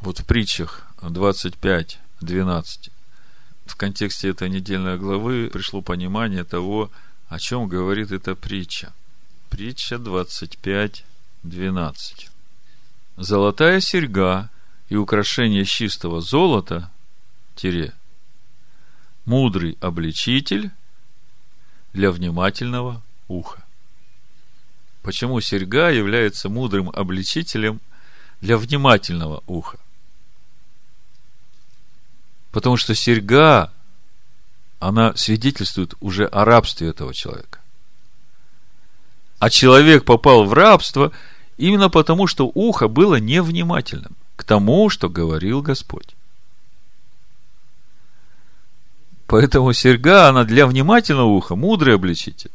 A: вот в притчах 25, 12, в контексте этой недельной главы пришло понимание того, о чем говорит эта притча. Притча 25, 12. Золотая серьга и украшение чистого золота, тире, мудрый обличитель для внимательного уха. Почему серьга является мудрым обличителем для внимательного уха? Потому что серьга, она свидетельствует уже о рабстве этого человека. А человек попал в рабство именно потому, что ухо было невнимательным к тому, что говорил Господь. Поэтому серьга, она для внимательного уха, мудрый обличитель.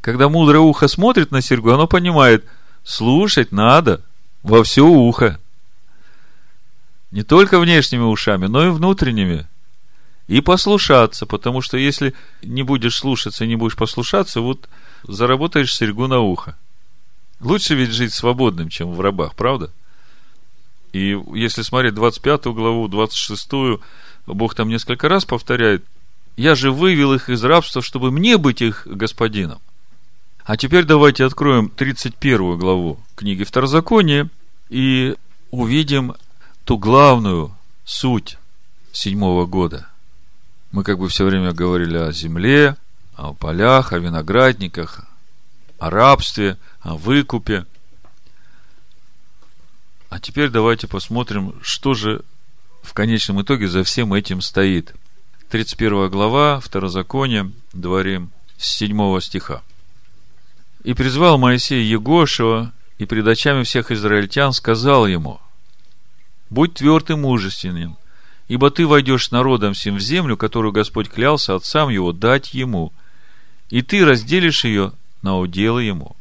A: Когда мудрое ухо смотрит на серьгу, оно понимает, слушать надо во все ухо. Не только внешними ушами, но и внутренними. и послушаться, потому что если не будешь слушаться и не будешь послушаться, вот заработаешь серьгу на ухо. Лучше ведь жить свободным, чем в рабах, правда? И если смотреть 25 главу, 26, Бог там несколько раз повторяет, «Я же вывел их из рабства, чтобы мне быть их господином». А теперь давайте откроем 31 главу книги Второзакония и увидим ту главную суть седьмого года. Мы как бы все время говорили о земле, о полях, о виноградниках, о рабстве, о выкупе. А теперь давайте посмотрим, что же в конечном итоге за всем этим стоит. 31 глава, Второзаконие, дворим, с 7 стиха. «И призвал Моисей Егошева, и пред очами всех израильтян сказал ему, «Будь тверд и мужественным, ибо ты войдешь народом всем в землю, которую Господь клялся отцам его дать ему, и ты разделишь ее на уделы ему.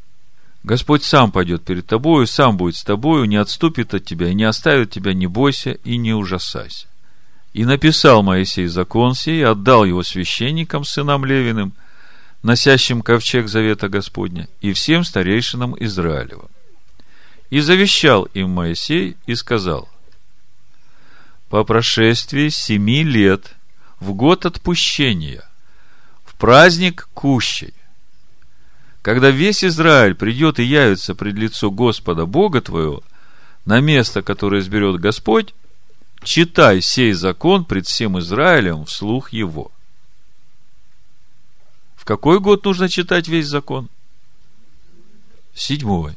A: Господь сам пойдет перед тобою, сам будет с тобою, не отступит от тебя и не оставит тебя, не бойся и не ужасайся. И написал Моисей закон сей, отдал его священникам, сынам Левиным, носящим ковчег завета Господня, и всем старейшинам Израилева. И завещал им Моисей и сказал, по прошествии семи лет, в год отпущения, в праздник Кущей, когда весь Израиль придет и явится пред лицо Господа Бога твоего, на место, которое изберет Господь, читай сей закон пред всем Израилем вслух его. Какой год нужно читать весь закон? Седьмой.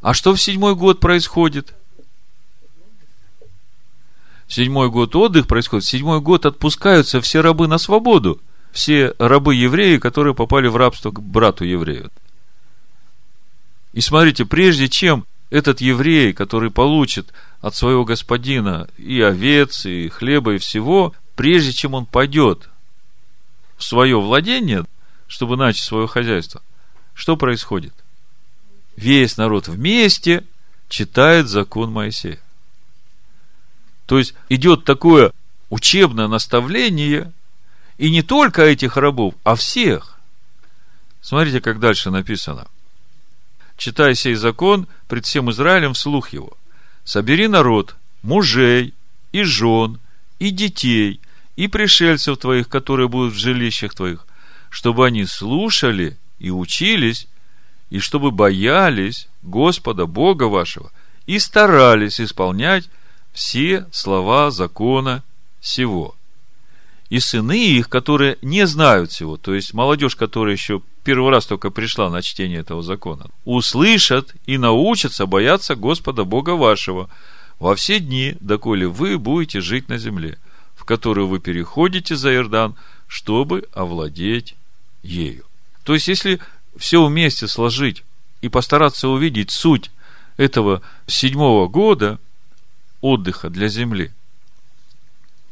A: А что в седьмой год происходит? В седьмой год отдых происходит, в седьмой год отпускаются все рабы на свободу – все рабы-евреи, которые попали в рабство к брату еврею. И смотрите, прежде чем этот еврей, который получит от своего господина и овец, и хлеба, и всего, прежде чем он пойдет в свое владение, чтобы начать свое хозяйство, что происходит? Весь народ вместе читает закон Моисея. То есть идет такое учебное наставление и не только этих рабов, а всех. Смотрите, как дальше написано. Читай сей закон пред всем Израилем вслух его. Собери народ, мужей, и жен, и детей, и пришельцев твоих, которые будут в жилищах твоих, чтобы они слушали и учились, и чтобы боялись Господа Бога вашего, и старались исполнять все слова закона сего. И сыны их, которые не знают всего, то есть молодежь, которая еще первый раз только пришла на чтение этого закона, услышат и научатся бояться Господа Бога вашего во все дни, доколе вы будете жить на земле, в которую вы переходите за Иордан, чтобы овладеть ею. То есть, если все вместе сложить и постараться увидеть суть этого седьмого года отдыха для земли,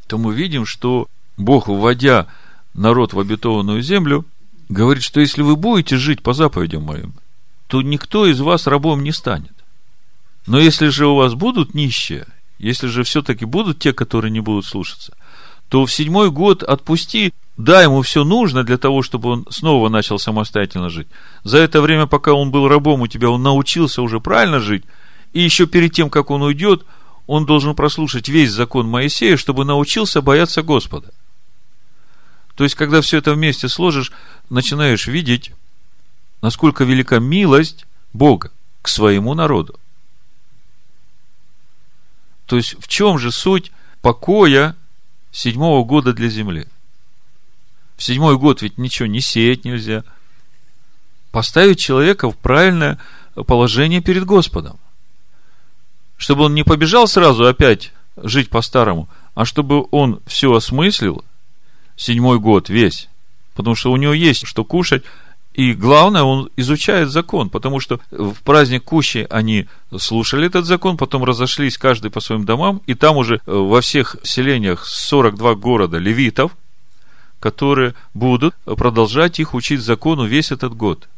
A: то мы видим, что Бог, вводя народ в обетованную землю, говорит, что если вы будете жить по заповедям моим, то никто из вас рабом не станет. Но если же у вас будут нищие, если же все-таки будут те, которые не будут слушаться, то в седьмой год отпусти, дай ему все нужно для того, чтобы он снова начал самостоятельно жить. За это время, пока он был рабом у тебя, он научился уже правильно жить, и еще перед тем, как он уйдет, он должен прослушать весь закон Моисея, чтобы научился бояться Господа. То есть, когда все это вместе сложишь, начинаешь видеть, насколько велика милость Бога к своему народу. То есть, в чем же суть покоя седьмого года для земли? В седьмой год ведь ничего не сеять нельзя. Поставить человека в правильное положение перед Господом. Чтобы он не побежал сразу опять жить по-старому, а чтобы он все осмыслил седьмой год весь, потому что у него есть что кушать, и главное, он изучает закон, потому что в праздник Кущи они слушали этот закон, потом разошлись каждый по своим домам, и там уже э, во всех селениях 42 города левитов, которые будут продолжать их учить закону весь этот год.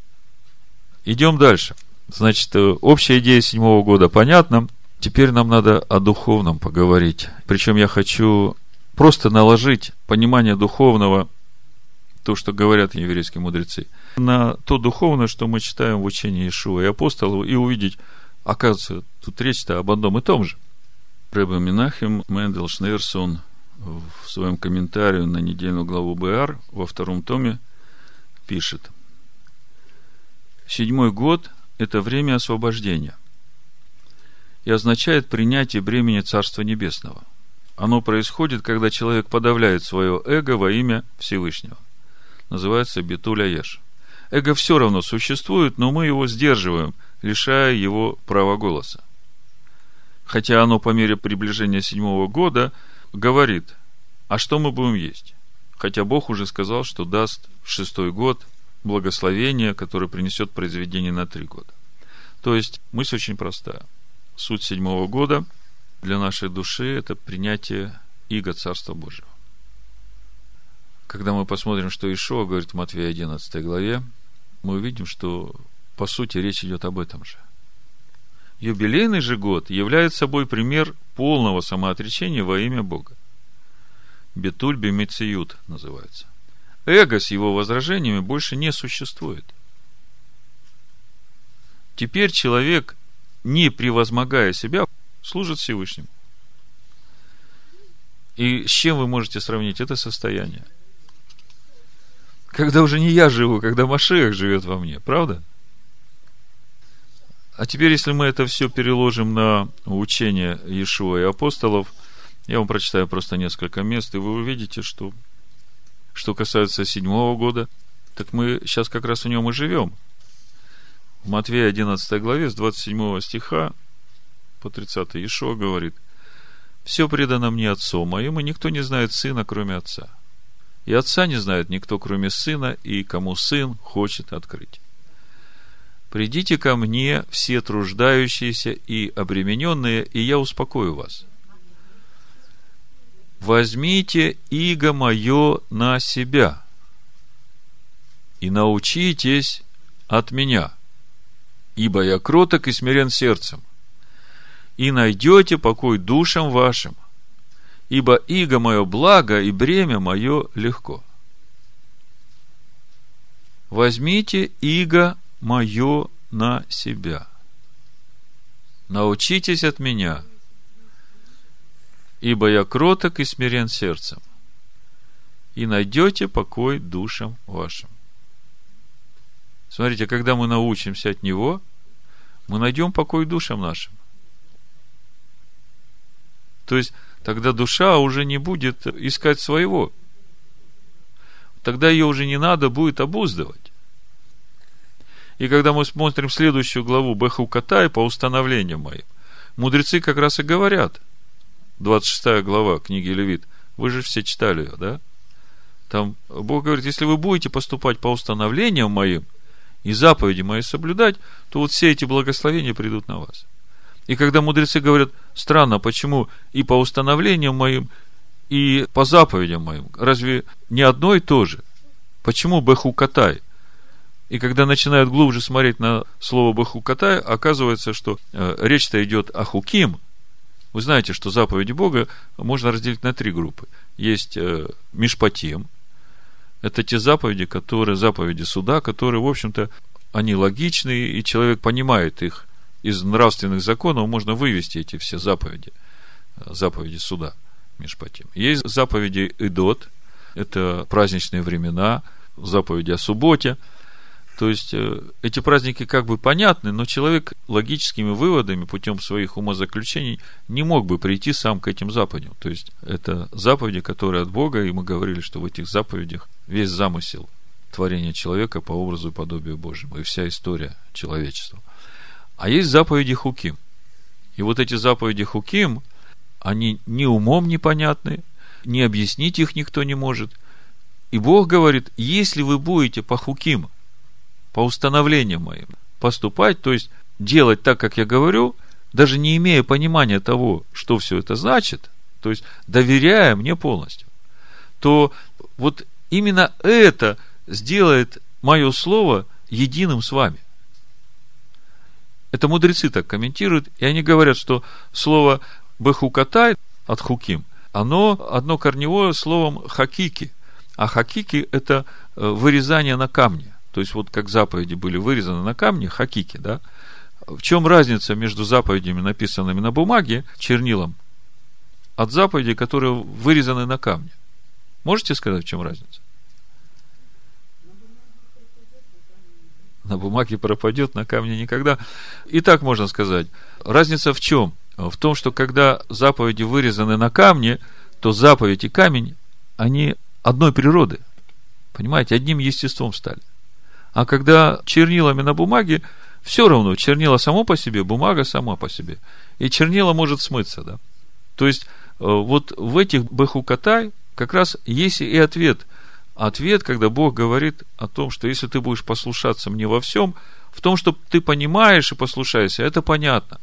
A: Идем дальше. Значит, э, общая идея седьмого года понятна. Теперь нам надо о духовном поговорить. Причем я хочу просто наложить понимание духовного, то, что говорят еврейские мудрецы, на то духовное, что мы читаем в учении Ишуа и апостолов, и увидеть, оказывается, тут речь-то об одном и том же. Рэбе Минахим Мендел Шнейрсон в своем комментарии на недельную главу БР во втором томе пишет. Седьмой год – это время освобождения и означает принятие бремени Царства Небесного. Оно происходит, когда человек подавляет свое эго во имя Всевышнего. Называется битуля еш. Эго все равно существует, но мы его сдерживаем, лишая его права голоса. Хотя оно по мере приближения седьмого года говорит, а что мы будем есть? Хотя Бог уже сказал, что даст в шестой год благословение, которое принесет произведение на три года. То есть мысль очень простая. Суть седьмого года для нашей души – это принятие иго Царства Божьего. Когда мы посмотрим, что Ишуа говорит в Матвея 11 главе, мы увидим, что по сути речь идет об этом же. Юбилейный же год является собой пример полного самоотречения во имя Бога. Бетуль бемециют называется. Эго с его возражениями больше не существует. Теперь человек, не превозмогая себя, служит Всевышнему. И с чем вы можете сравнить это состояние? Когда уже не я живу, когда Машех живет во мне, правда? А теперь, если мы это все переложим на учение Иешуа и апостолов, я вам прочитаю просто несколько мест, и вы увидите, что что касается седьмого года, так мы сейчас как раз в нем и живем. В Матвея 11 главе с 27 стиха по 30 Ишо говорит, «Все предано мне Отцом моим, и никто не знает Сына, кроме Отца. И Отца не знает никто, кроме Сына, и кому Сын хочет открыть. Придите ко мне, все труждающиеся и обремененные, и я успокою вас. Возьмите иго мое на себя и научитесь от меня, ибо я кроток и смирен сердцем, и найдете покой душам вашим, ибо иго мое благо и бремя мое легко. Возьмите иго мое на себя. Научитесь от меня, ибо я кроток и смирен сердцем, и найдете покой душам вашим. Смотрите, когда мы научимся от Него, мы найдем покой душам нашим. То есть, тогда душа уже не будет искать своего. Тогда ее уже не надо будет обуздывать. И когда мы смотрим следующую главу Бехукатай по установлениям моим, мудрецы как раз и говорят, 26 глава книги Левит, вы же все читали ее, да? Там Бог говорит, если вы будете поступать по установлениям моим и заповеди мои соблюдать, то вот все эти благословения придут на вас. И когда мудрецы говорят, странно, почему и по установлениям моим, и по заповедям моим, разве не одно и то же? Почему Бехукатай? И когда начинают глубже смотреть на слово Бахукатай, оказывается, что э, речь-то идет о Хуким. Вы знаете, что заповеди Бога можно разделить на три группы. Есть э, Мишпатим. Это те заповеди, которые, заповеди суда, которые, в общем-то, они логичные, и человек понимает их. Из нравственных законов можно вывести эти все заповеди. Э, заповеди суда. Мишпатим. Есть заповеди Идот. Это праздничные времена, заповеди о субботе – то есть, э, эти праздники как бы понятны, но человек логическими выводами, путем своих умозаключений, не мог бы прийти сам к этим заповедям. То есть, это заповеди, которые от Бога, и мы говорили, что в этих заповедях весь замысел творения человека по образу и подобию Божьему, и вся история человечества. А есть заповеди Хуким. И вот эти заповеди Хуким, они ни умом непонятны, не объяснить их никто не может. И Бог говорит, если вы будете по Хуким – по установлениям моим поступать, то есть делать так, как я говорю, даже не имея понимания того, что все это значит, то есть доверяя мне полностью, то вот именно это сделает мое слово единым с вами. Это мудрецы так комментируют, и они говорят, что слово бехукатай от хуким оно одно корневое словом хакики. А хакики – это э, вырезание на камне. То есть, вот как заповеди были вырезаны на камне, хакики, да? В чем разница между заповедями, написанными на бумаге чернилом, от заповедей, которые вырезаны на камне? Можете сказать, в чем разница? На бумаге пропадет, на камне никогда. И так можно сказать. Разница в чем? В том, что когда заповеди вырезаны на камне, то заповедь и камень, они одной природы. Понимаете, одним естеством стали. А когда чернилами на бумаге, все равно, чернила само по себе, бумага сама по себе. И чернила может смыться, да. То есть, э, вот в этих бехукатай как раз есть и ответ. Ответ, когда Бог говорит о том, что если ты будешь послушаться мне во всем, в том, что ты понимаешь и послушаешься, это понятно.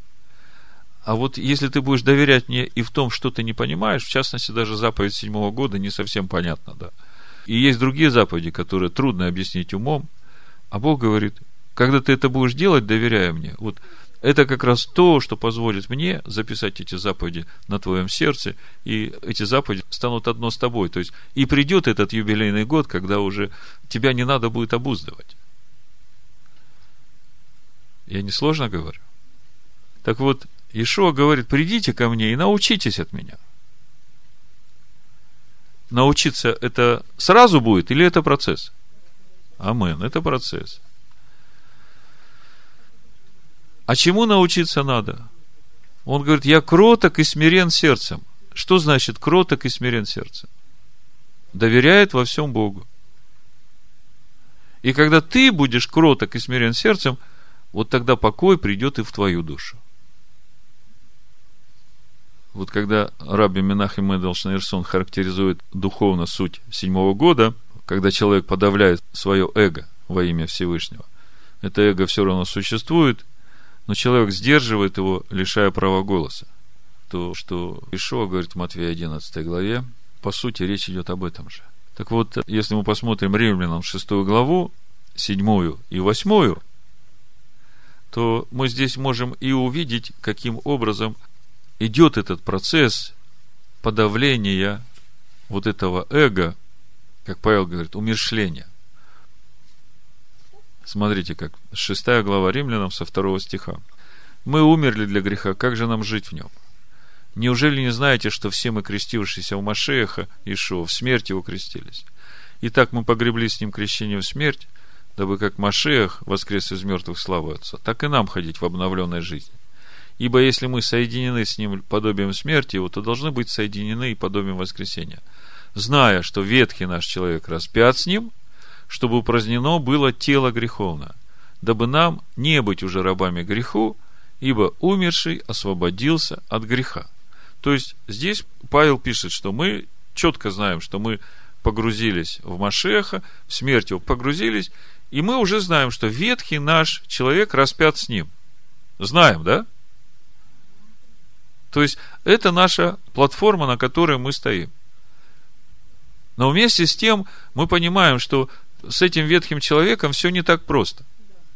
A: А вот если ты будешь доверять мне и в том, что ты не понимаешь, в частности, даже заповедь седьмого года не совсем понятно, да. И есть другие заповеди, которые трудно объяснить умом, а Бог говорит, когда ты это будешь делать, доверяя мне, вот это как раз то, что позволит мне записать эти заповеди на твоем сердце, и эти заповеди станут одно с тобой. То есть, и придет этот юбилейный год, когда уже тебя не надо будет обуздывать. Я не сложно говорю? Так вот, Ишуа говорит, придите ко мне и научитесь от меня. Научиться это сразу будет или это процесс? Амен, это процесс. А чему научиться надо? Он говорит, я кроток и смирен сердцем. Что значит кроток и смирен сердцем? Доверяет во всем Богу. И когда ты будешь кроток и смирен сердцем, вот тогда покой придет и в твою душу. Вот когда Раби Менахим Эдел Шнейрсон характеризует духовно суть седьмого года, когда человек подавляет свое эго во имя Всевышнего, это эго все равно существует – но человек сдерживает его, лишая права голоса. То, что Ишуа говорит в Матвея 11 главе, по сути, речь идет об этом же. Так вот, если мы посмотрим Римлянам 6 главу, 7 и 8, то мы здесь можем и увидеть, каким образом идет этот процесс подавления вот этого эго, как Павел говорит, умершления – Смотрите, как шестая глава Римлянам со второго стиха. Мы умерли для греха, как же нам жить в нем? Неужели не знаете, что все мы, крестившиеся в Машеха, Ишуа, в смерть его крестились? Итак, мы погребли с ним крещением в смерть, дабы как Машех воскрес из мертвых славы Отца, так и нам ходить в обновленной жизни. Ибо если мы соединены с ним подобием смерти его, то должны быть соединены и подобием воскресения. Зная, что ветхий наш человек распят с ним, чтобы упразднено было тело греховное, дабы нам не быть уже рабами греху, ибо умерший освободился от греха. То есть здесь Павел пишет, что мы четко знаем, что мы погрузились в Машеха, в смерть его погрузились, и мы уже знаем, что ветхий наш человек распят с ним. Знаем, да? То есть, это наша платформа, на которой мы стоим. Но вместе с тем мы понимаем, что с этим ветхим человеком все не так просто.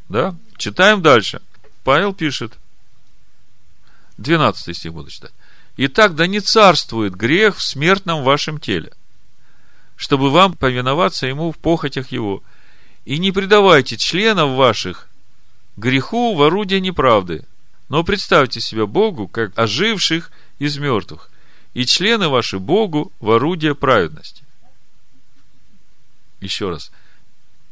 A: Да? Читаем дальше. Павел пишет, 12 стих буду читать. Итак, да не царствует грех в смертном вашем теле, чтобы вам повиноваться ему в похотях его. И не предавайте членов ваших греху в орудие неправды, но представьте себя Богу, как оживших из мертвых, и члены ваши Богу в орудие праведности. Еще раз.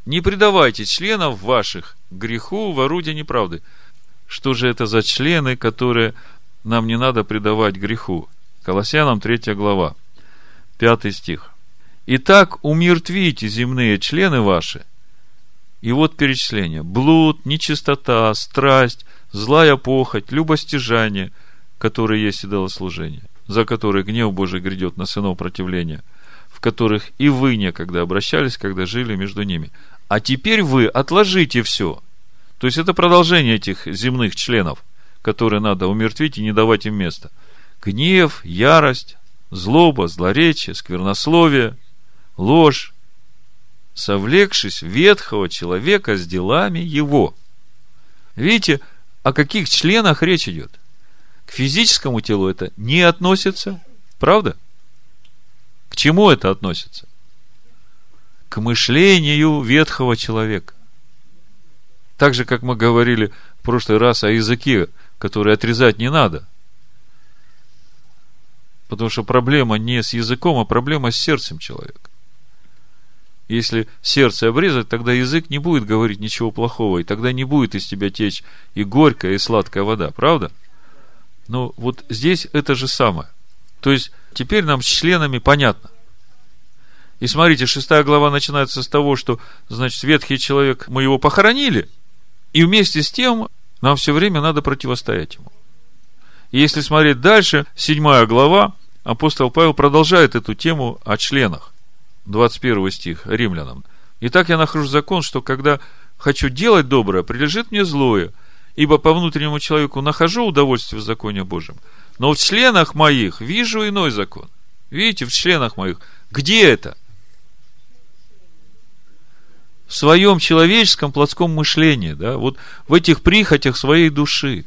A: Не предавайте членов ваших греху в орудие неправды. Что же это за члены, которые нам не надо предавать греху? Колоссянам 3 глава, 5 стих. Итак, умертвите земные члены ваши. И вот перечисление. Блуд, нечистота, страсть, злая похоть, любостяжание, которые есть идолослужение, за которые гнев Божий грядет на сынов противления – в которых и вы некогда обращались, когда жили между ними. А теперь вы отложите все. То есть это продолжение этих земных членов, которые надо умертвить и не давать им места. Гнев, ярость, злоба, злоречие, сквернословие, ложь, совлекшись ветхого человека с делами его. Видите, о каких членах речь идет? К физическому телу это не относится, правда? К чему это относится? К мышлению ветхого человека. Так же, как мы говорили в прошлый раз о языке, который отрезать не надо. Потому что проблема не с языком, а проблема с сердцем человека. Если сердце обрезать, тогда язык не будет говорить ничего плохого, и тогда не будет из тебя течь и горькая, и сладкая вода, правда? Но вот здесь это же самое. То есть, теперь нам с членами понятно. И смотрите, шестая глава начинается с того, что, значит, ветхий человек, мы его похоронили, и вместе с тем нам все время надо противостоять ему. И если смотреть дальше, седьмая глава, апостол Павел продолжает эту тему о членах. 21 стих римлянам. Итак, я нахожу закон, что когда хочу делать доброе, прилежит мне злое, ибо по внутреннему человеку нахожу удовольствие в законе Божьем, но в членах моих вижу иной закон. Видите, в членах моих. Где это? В своем человеческом плотском мышлении, да, вот в этих прихотях своей души.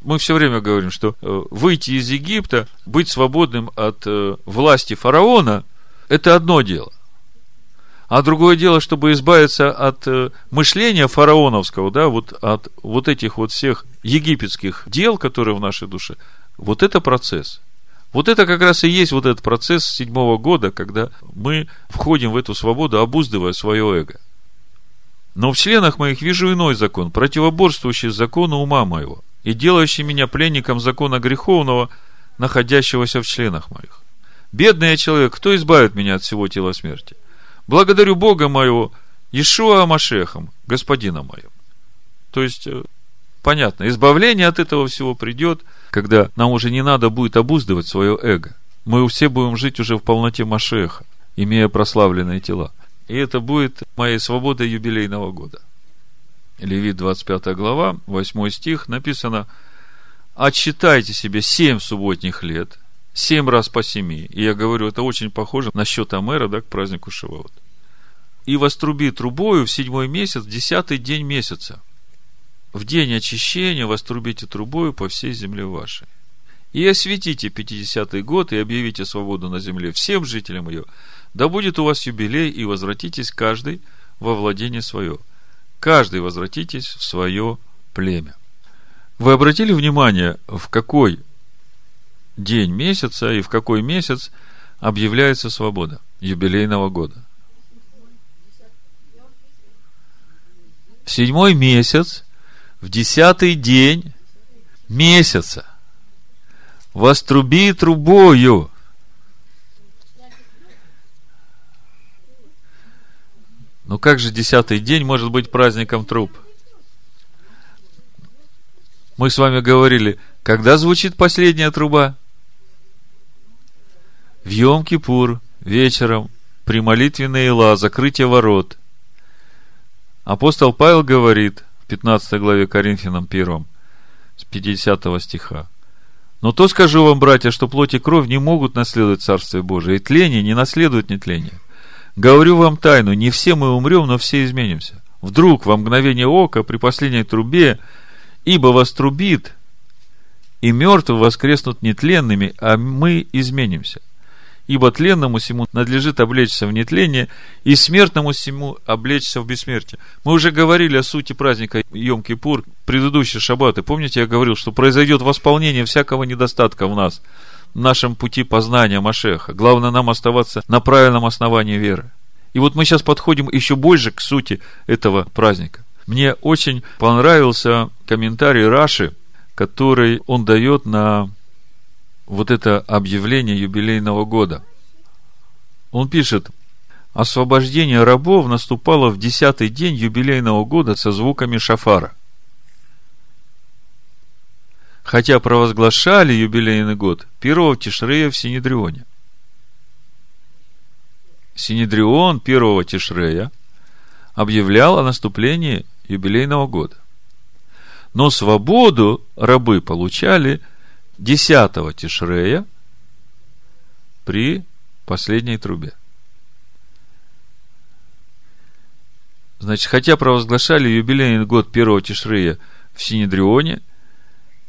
A: Мы все время говорим, что э, выйти из Египта, быть свободным от э, власти фараона – это одно дело. А другое дело, чтобы избавиться от э, мышления фараоновского, да, вот от вот этих вот всех египетских дел, которые в нашей душе, вот это процесс. Вот это как раз и есть вот этот процесс седьмого года, когда мы входим в эту свободу, обуздывая свое эго. Но в членах моих вижу иной закон, противоборствующий закону ума моего и делающий меня пленником закона греховного, находящегося в членах моих. Бедный я человек, кто избавит меня от всего тела смерти? Благодарю Бога моего, Ишуа Машехом, господина моим. То есть, э, понятно, избавление от этого всего придет, когда нам уже не надо будет обуздывать свое эго. Мы все будем жить уже в полноте Машеха, имея прославленные тела. И это будет моей свободой юбилейного года. Левит 25 глава, 8 стих, написано «Отсчитайте себе семь субботних лет, семь раз по семи. И я говорю, это очень похоже на счет Амера, да, к празднику Шивот. И воструби трубою в седьмой месяц, в десятый день месяца. В день очищения вострубите трубою по всей земле вашей. И осветите пятидесятый год, и объявите свободу на земле всем жителям ее. Да будет у вас юбилей, и возвратитесь каждый во владение свое. Каждый возвратитесь в свое племя. Вы обратили внимание, в какой день месяца и в какой месяц объявляется свобода юбилейного года. В седьмой месяц, в десятый день месяца, воструби трубою. Ну как же десятый день может быть праздником труб? Мы с вами говорили, когда звучит последняя труба? в Йом-Кипур вечером при молитве Наила, закрытие ворот. Апостол Павел говорит в 15 главе Коринфянам 1, с 50 стиха. Но то скажу вам, братья, что плоть и кровь не могут наследовать Царствие Божие, и тление не наследует нетление. Говорю вам тайну, не все мы умрем, но все изменимся. Вдруг во мгновение ока при последней трубе, ибо вас трубит, и мертвые воскреснут нетленными, а мы изменимся ибо тленному всему надлежит облечься в нетление, и смертному всему облечься в бессмертие. Мы уже говорили о сути праздника Йом-Кипур, предыдущие шаббаты. Помните, я говорил, что произойдет восполнение всякого недостатка в нас, нашем пути познания Машеха. Главное нам оставаться на правильном основании веры. И вот мы сейчас подходим еще больше к сути этого праздника. Мне очень понравился комментарий Раши, который он дает на вот это объявление юбилейного года. Он пишет, освобождение рабов наступало в десятый день юбилейного года со звуками шафара. Хотя провозглашали юбилейный год первого Тишрея в Синедрионе. Синедрион первого Тишрея объявлял о наступлении юбилейного года. Но свободу рабы получали – десятого Тишрея при последней трубе. Значит, хотя провозглашали юбилейный год первого Тишрея в Синедрионе,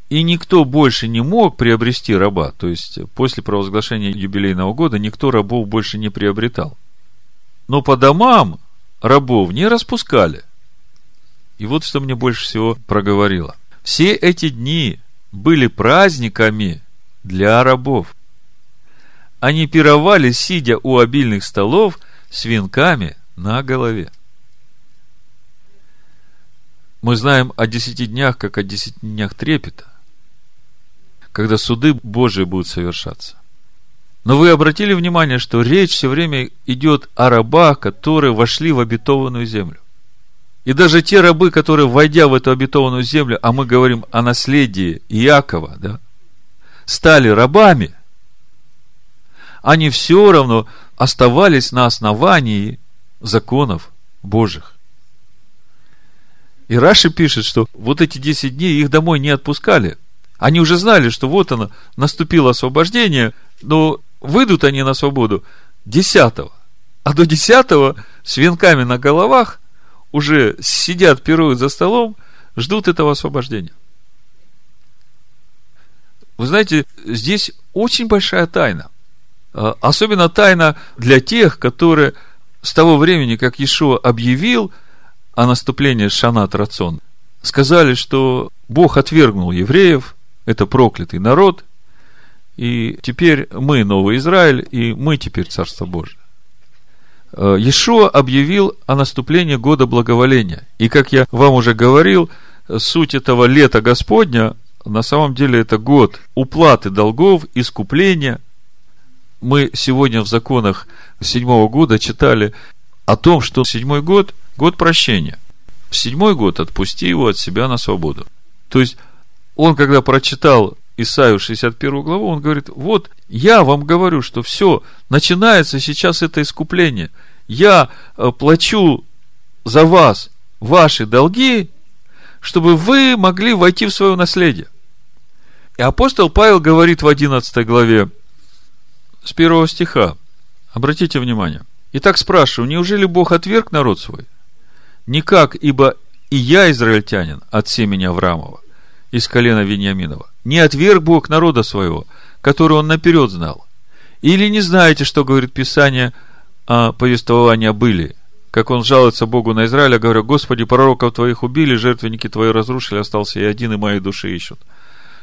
A: И никто больше не мог приобрести раба. То есть, после провозглашения юбилейного года никто рабов больше не приобретал. Но по домам рабов не распускали. И вот что мне больше всего проговорило. Все эти дни были праздниками для рабов. Они пировали, сидя у обильных столов с венками на голове. Мы знаем о десяти днях, как о десяти днях трепета, когда суды Божии будут совершаться. Но вы обратили внимание, что речь все время идет о рабах, которые вошли в обетованную землю. И даже те рабы, которые, войдя в эту обетованную землю, а мы говорим о наследии Иакова, да, стали рабами, они все равно оставались на основании законов Божьих. И Раши пишет, что вот эти 10 дней их домой не отпускали. Они уже знали, что вот оно, наступило освобождение, но выйдут они на свободу 10 А до 10 с венками на головах уже сидят, пируют за столом, ждут этого освобождения. Вы знаете, здесь очень большая тайна. А, особенно тайна для тех, которые с того времени, как Иешуа объявил о наступлении Шанат Рацион, сказали, что Бог отвергнул евреев, это проклятый народ, и теперь мы новый Израиль, и мы теперь Царство Божие. Э, Иешуа объявил о наступлении года благоволения. И, как я вам уже говорил, суть этого лета Господня, на самом деле это год уплаты долгов, искупления. Мы сегодня в законах седьмого года читали о том, что седьмой год – год прощения. В седьмой год отпусти его от себя на свободу. То есть, он, когда прочитал Исаию 61 главу, он говорит, вот я вам говорю, что все, начинается сейчас это искупление. Я э, плачу за вас ваши долги, чтобы вы могли войти в свое наследие. И апостол Павел говорит в 11 главе с первого стиха. Обратите внимание. Итак, спрашиваю, неужели Бог отверг народ свой? Никак, ибо и я израильтянин от семени Авраамова из колена Вениаминова. Не отверг Бог народа своего, который он наперед знал. Или не знаете, что говорит Писание о повествовании об Илии? Как он жалуется Богу на Израиля, говоря, Господи, пророков твоих убили, жертвенники твои разрушили, остался я один, и мои души ищут.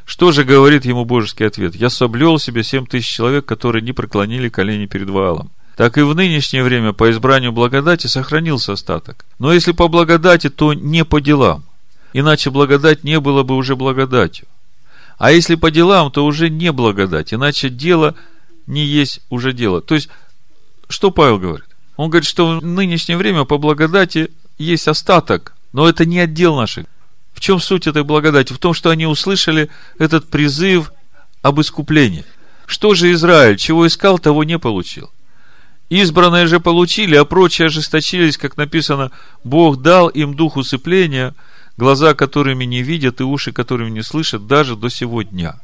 A: Что же говорит ему божеский ответ? Я соблел себе семь тысяч человек, которые не преклонили колени перед Ваалом. Так и в нынешнее время по избранию благодати сохранился остаток. Но если по благодати, то не по делам. Иначе благодать не было бы уже благодатью. А если по делам, то уже не благодать, иначе дело не есть уже дело. То есть, что Павел говорит? Он говорит, что в нынешнее время по благодати есть остаток, но это не отдел наших. В чем суть этой благодати? В том, что они услышали этот призыв об искуплении. Что же Израиль, чего искал, того не получил. Избранные же получили, а прочие ожесточились, как написано, Бог дал им дух усыпления – глаза которыми не видят и уши которыми не слышат даже до сего дня.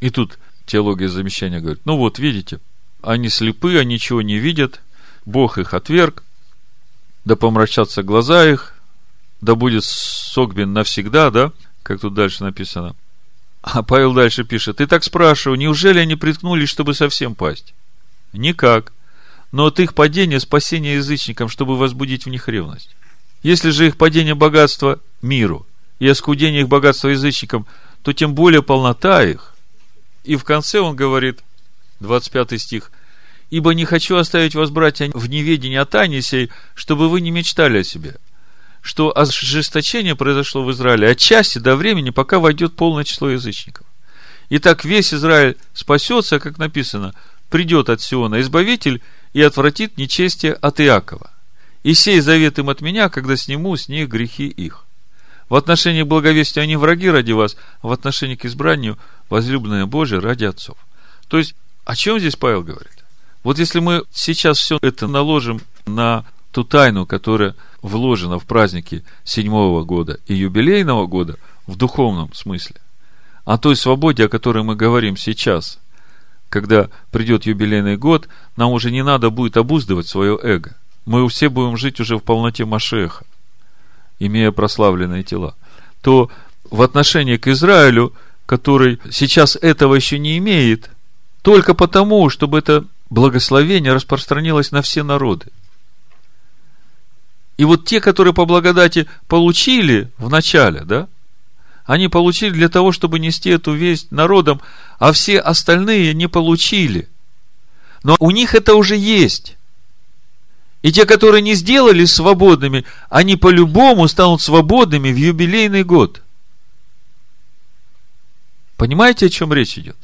A: И тут теология замещания говорит, ну вот, видите, они слепы, они ничего не видят, Бог их отверг, да помрачатся глаза их, да будет согбен навсегда, да, как тут дальше написано. А Павел дальше пишет, и так спрашиваю, неужели они приткнулись, чтобы совсем пасть? Никак. Но от их падения спасение язычникам, чтобы возбудить в них ревность. Если же их падение богатства миру и оскудение их богатства язычникам, то тем более полнота их. И в конце он говорит, 25 стих, «Ибо не хочу оставить вас, братья, в неведении о тайне сей, чтобы вы не мечтали о себе, что ожесточение произошло в Израиле отчасти до времени, пока войдет полное число язычников. Итак, весь Израиль спасется, как написано, придет от Сиона Избавитель и отвратит нечестие от Иакова. И сей завет им от меня, когда сниму с них грехи их. В отношении к благовестию они враги ради вас, а в отношении к избранию возлюбленные Божие ради отцов. То есть, о чем здесь Павел говорит? Вот если мы сейчас все это наложим на ту тайну, которая вложена в праздники седьмого года и юбилейного года в духовном смысле, о той свободе, о которой мы говорим сейчас, когда придет юбилейный год, нам уже не надо будет обуздывать свое эго – мы все будем жить уже в полноте Машеха, имея прославленные тела, то в отношении к Израилю, который сейчас этого еще не имеет, только потому, чтобы это благословение распространилось на все народы. И вот те, которые по благодати получили в начале, да, они получили для того, чтобы нести эту весть народам, а все остальные не получили. Но у них это уже есть. И те, которые не сделали свободными, они по-любому станут свободными в юбилейный год. Понимаете, о чем речь идет?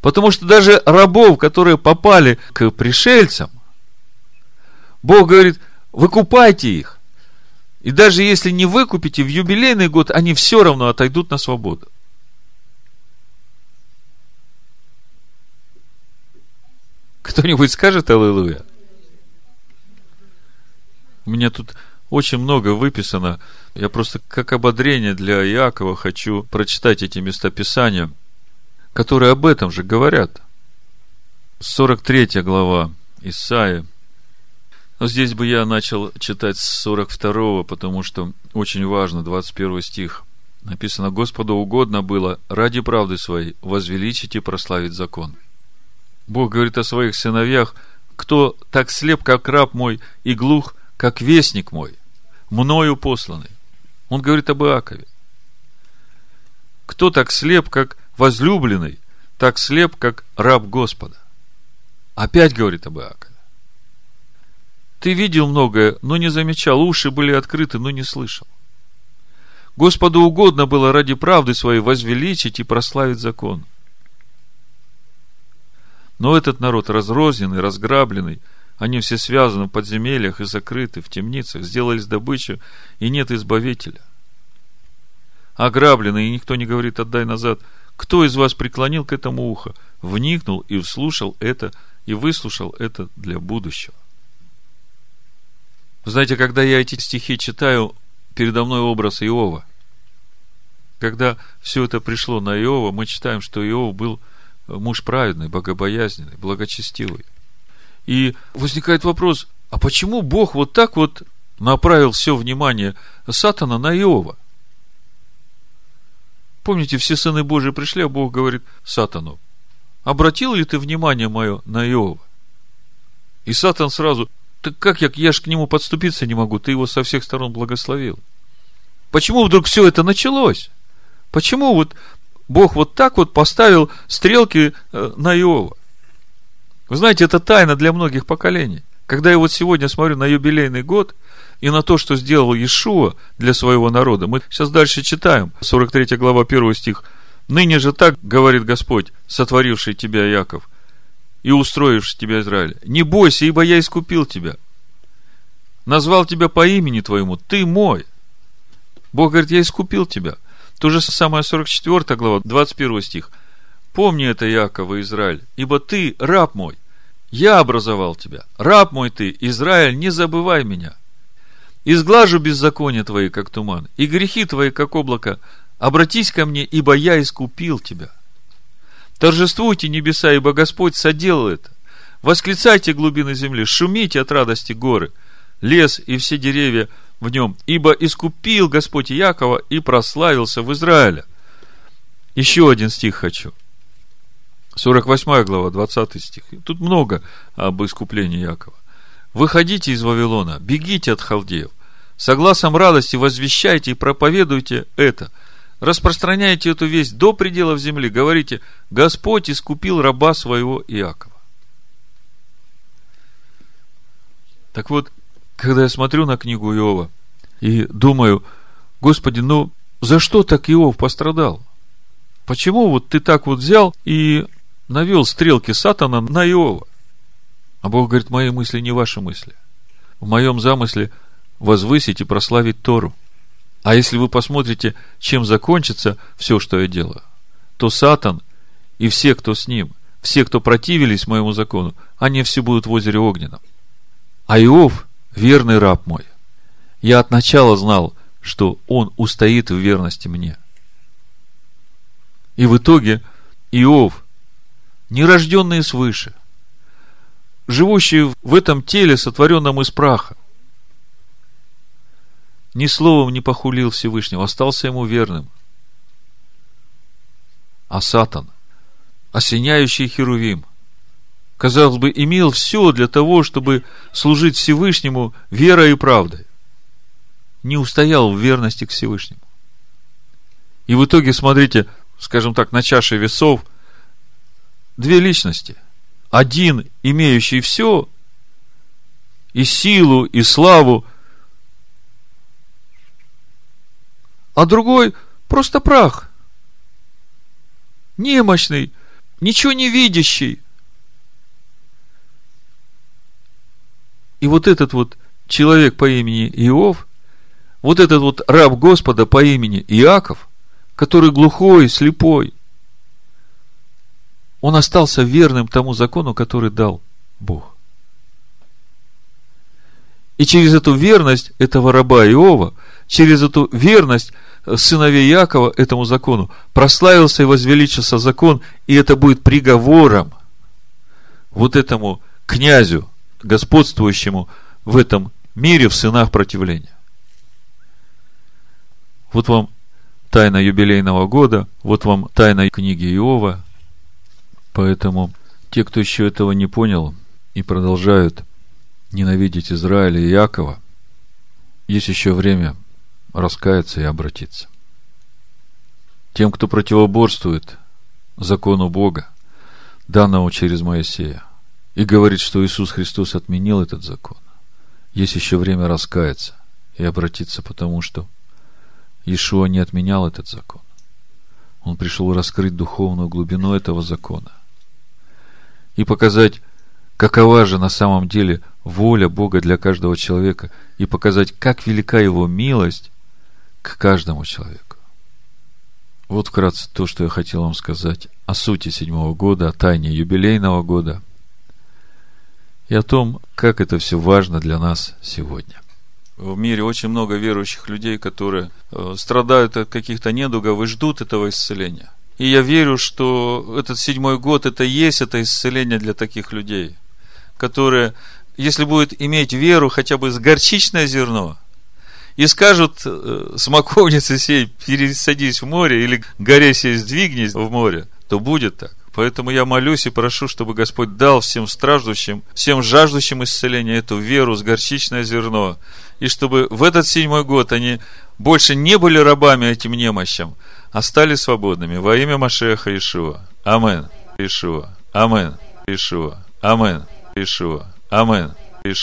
A: Потому что даже рабов, которые попали к пришельцам, Бог говорит, выкупайте их. И даже если не выкупите, в юбилейный год они все равно отойдут на свободу. Кто-нибудь скажет Аллилуйя? У меня тут очень много выписано. Я просто как ободрение для Иакова хочу прочитать эти местописания, которые об этом же говорят. 43 глава Исаия. Но здесь бы я начал читать с 42, потому что очень важно, 21 стих. Написано, Господу угодно было ради правды своей возвеличить и прославить закон. Бог говорит о своих сыновьях, кто так слеп, как раб мой, и глух, как вестник мой, мною посланный. Он говорит об Иакове. Кто так слеп, как возлюбленный, так слеп, как раб Господа. Опять говорит об Иакове. Ты видел многое, но не замечал, уши были открыты, но не слышал. Господу угодно было ради правды своей возвеличить и прославить закон. Но этот народ разрозненный, разграбленный – они все связаны в подземельях и закрыты в темницах, сделались добычей, и нет избавителя. Ограблены, и никто не говорит, отдай назад. Кто из вас преклонил к этому ухо, вникнул и вслушал это, и выслушал это для будущего? знаете, когда я эти стихи читаю, передо мной образ Иова. Когда все это пришло на Иова, мы читаем, что Иов был муж праведный, богобоязненный, благочестивый. И возникает вопрос, а почему Бог вот так вот направил все внимание Сатана на Иова? Помните, все сыны Божии пришли, а Бог говорит Сатану, обратил ли ты внимание мое на Иова? И Сатан сразу, так как я, я ж к нему подступиться не могу, ты его со всех сторон благословил. Почему вдруг все это началось? Почему вот Бог вот так вот поставил стрелки э, на Иова? Вы знаете, это тайна для многих поколений. Когда я вот сегодня смотрю на юбилейный год и на то, что сделал Иешуа для своего народа, мы сейчас дальше читаем, 43 глава, 1 стих. «Ныне же так, говорит Господь, сотворивший тебя, Яков, и устроивший тебя, Израиль, не бойся, ибо я искупил тебя, назвал тебя по имени твоему, ты мой». Бог говорит, я искупил тебя. То же самое 44 глава, 21 стих. Помни это, Яков и Израиль, ибо ты раб мой. Я образовал тебя. Раб мой ты, Израиль, не забывай меня. Изглажу беззаконие твои, как туман, и грехи твои, как облако. Обратись ко мне, ибо я искупил тебя. Торжествуйте небеса, ибо Господь соделал это. Восклицайте глубины земли, шумите от радости горы, лес и все деревья в нем, ибо искупил Господь Якова и прославился в Израиле. Еще один стих хочу. 48 глава, 20 стих. Тут много об искуплении Якова. Выходите из Вавилона, бегите от халдеев. Согласом радости возвещайте и проповедуйте это. Распространяйте эту весть до пределов земли. Говорите, Господь искупил раба своего Иакова. Так вот, когда я смотрю на книгу Иова и думаю, Господи, ну за что так Иов пострадал? Почему вот ты так вот взял и навел стрелки Сатана на Иова. А Бог говорит, мои мысли не ваши мысли. В моем замысле возвысить и прославить Тору. А если вы посмотрите, чем закончится все, что я делаю, то Сатан и все, кто с ним, все, кто противились моему закону, они все будут в озере огненном. А Иов, верный раб мой, я от начала знал, что он устоит в верности мне. И в итоге Иов нерожденные свыше, живущие в этом теле, сотворенном из праха. ни словом не похулил Всевышнего, остался ему верным. А Сатан, осеняющий Херувим, казалось бы, имел все для того, чтобы служить Всевышнему верой и правдой. Не устоял в верности к Всевышнему. И в итоге, смотрите, скажем так, на чаше весов две личности. Один, имеющий все, и силу, и славу, а другой просто прах. Немощный, ничего не видящий. И вот этот вот человек по имени Иов, вот этот вот раб Господа по имени Иаков, который глухой, слепой, он остался верным тому закону, который дал Бог. И через эту верность этого раба Иова, через эту верность сыновей Якова этому закону, прославился и возвеличился закон, и это будет приговором вот этому князю, господствующему в этом мире в сынах противления. Вот вам тайна юбилейного года, вот вам тайна книги Иова. Поэтому те, кто еще этого не понял и продолжают ненавидеть Израиля и Якова, есть еще время раскаяться и обратиться. Тем, кто противоборствует закону Бога, данному через Моисея, и говорит, что Иисус Христос отменил этот закон, есть еще время раскаяться и обратиться, потому что Иешуа не отменял этот закон. Он пришел раскрыть духовную глубину этого закона и показать, какова же на самом деле воля Бога для каждого человека, и показать, как велика его милость к каждому человеку. Вот вкратце то, что я хотел вам сказать о сути седьмого года, о тайне юбилейного года и о том, как это все важно для нас сегодня. В мире очень много верующих людей, которые э, страдают от каких-то недугов и ждут этого исцеления. И я верю, что этот седьмой год это есть это исцеление для таких людей, которые, если будут иметь веру хотя бы с горчичное зерно, и скажут э, смоковнице сей, пересадись в море, или горе сей сдвигнись в море, то будет так. Поэтому я молюсь и прошу, чтобы Господь дал всем страждущим, всем жаждущим исцеления эту веру с горчичное зерно. И чтобы в этот седьмой год они больше не были рабами этим немощам, а стали свободными во имя Машеха Ишуа. Амен. Ишуа. Амен. Ишуа. Амен. Ишуа. Амен. Ишуа.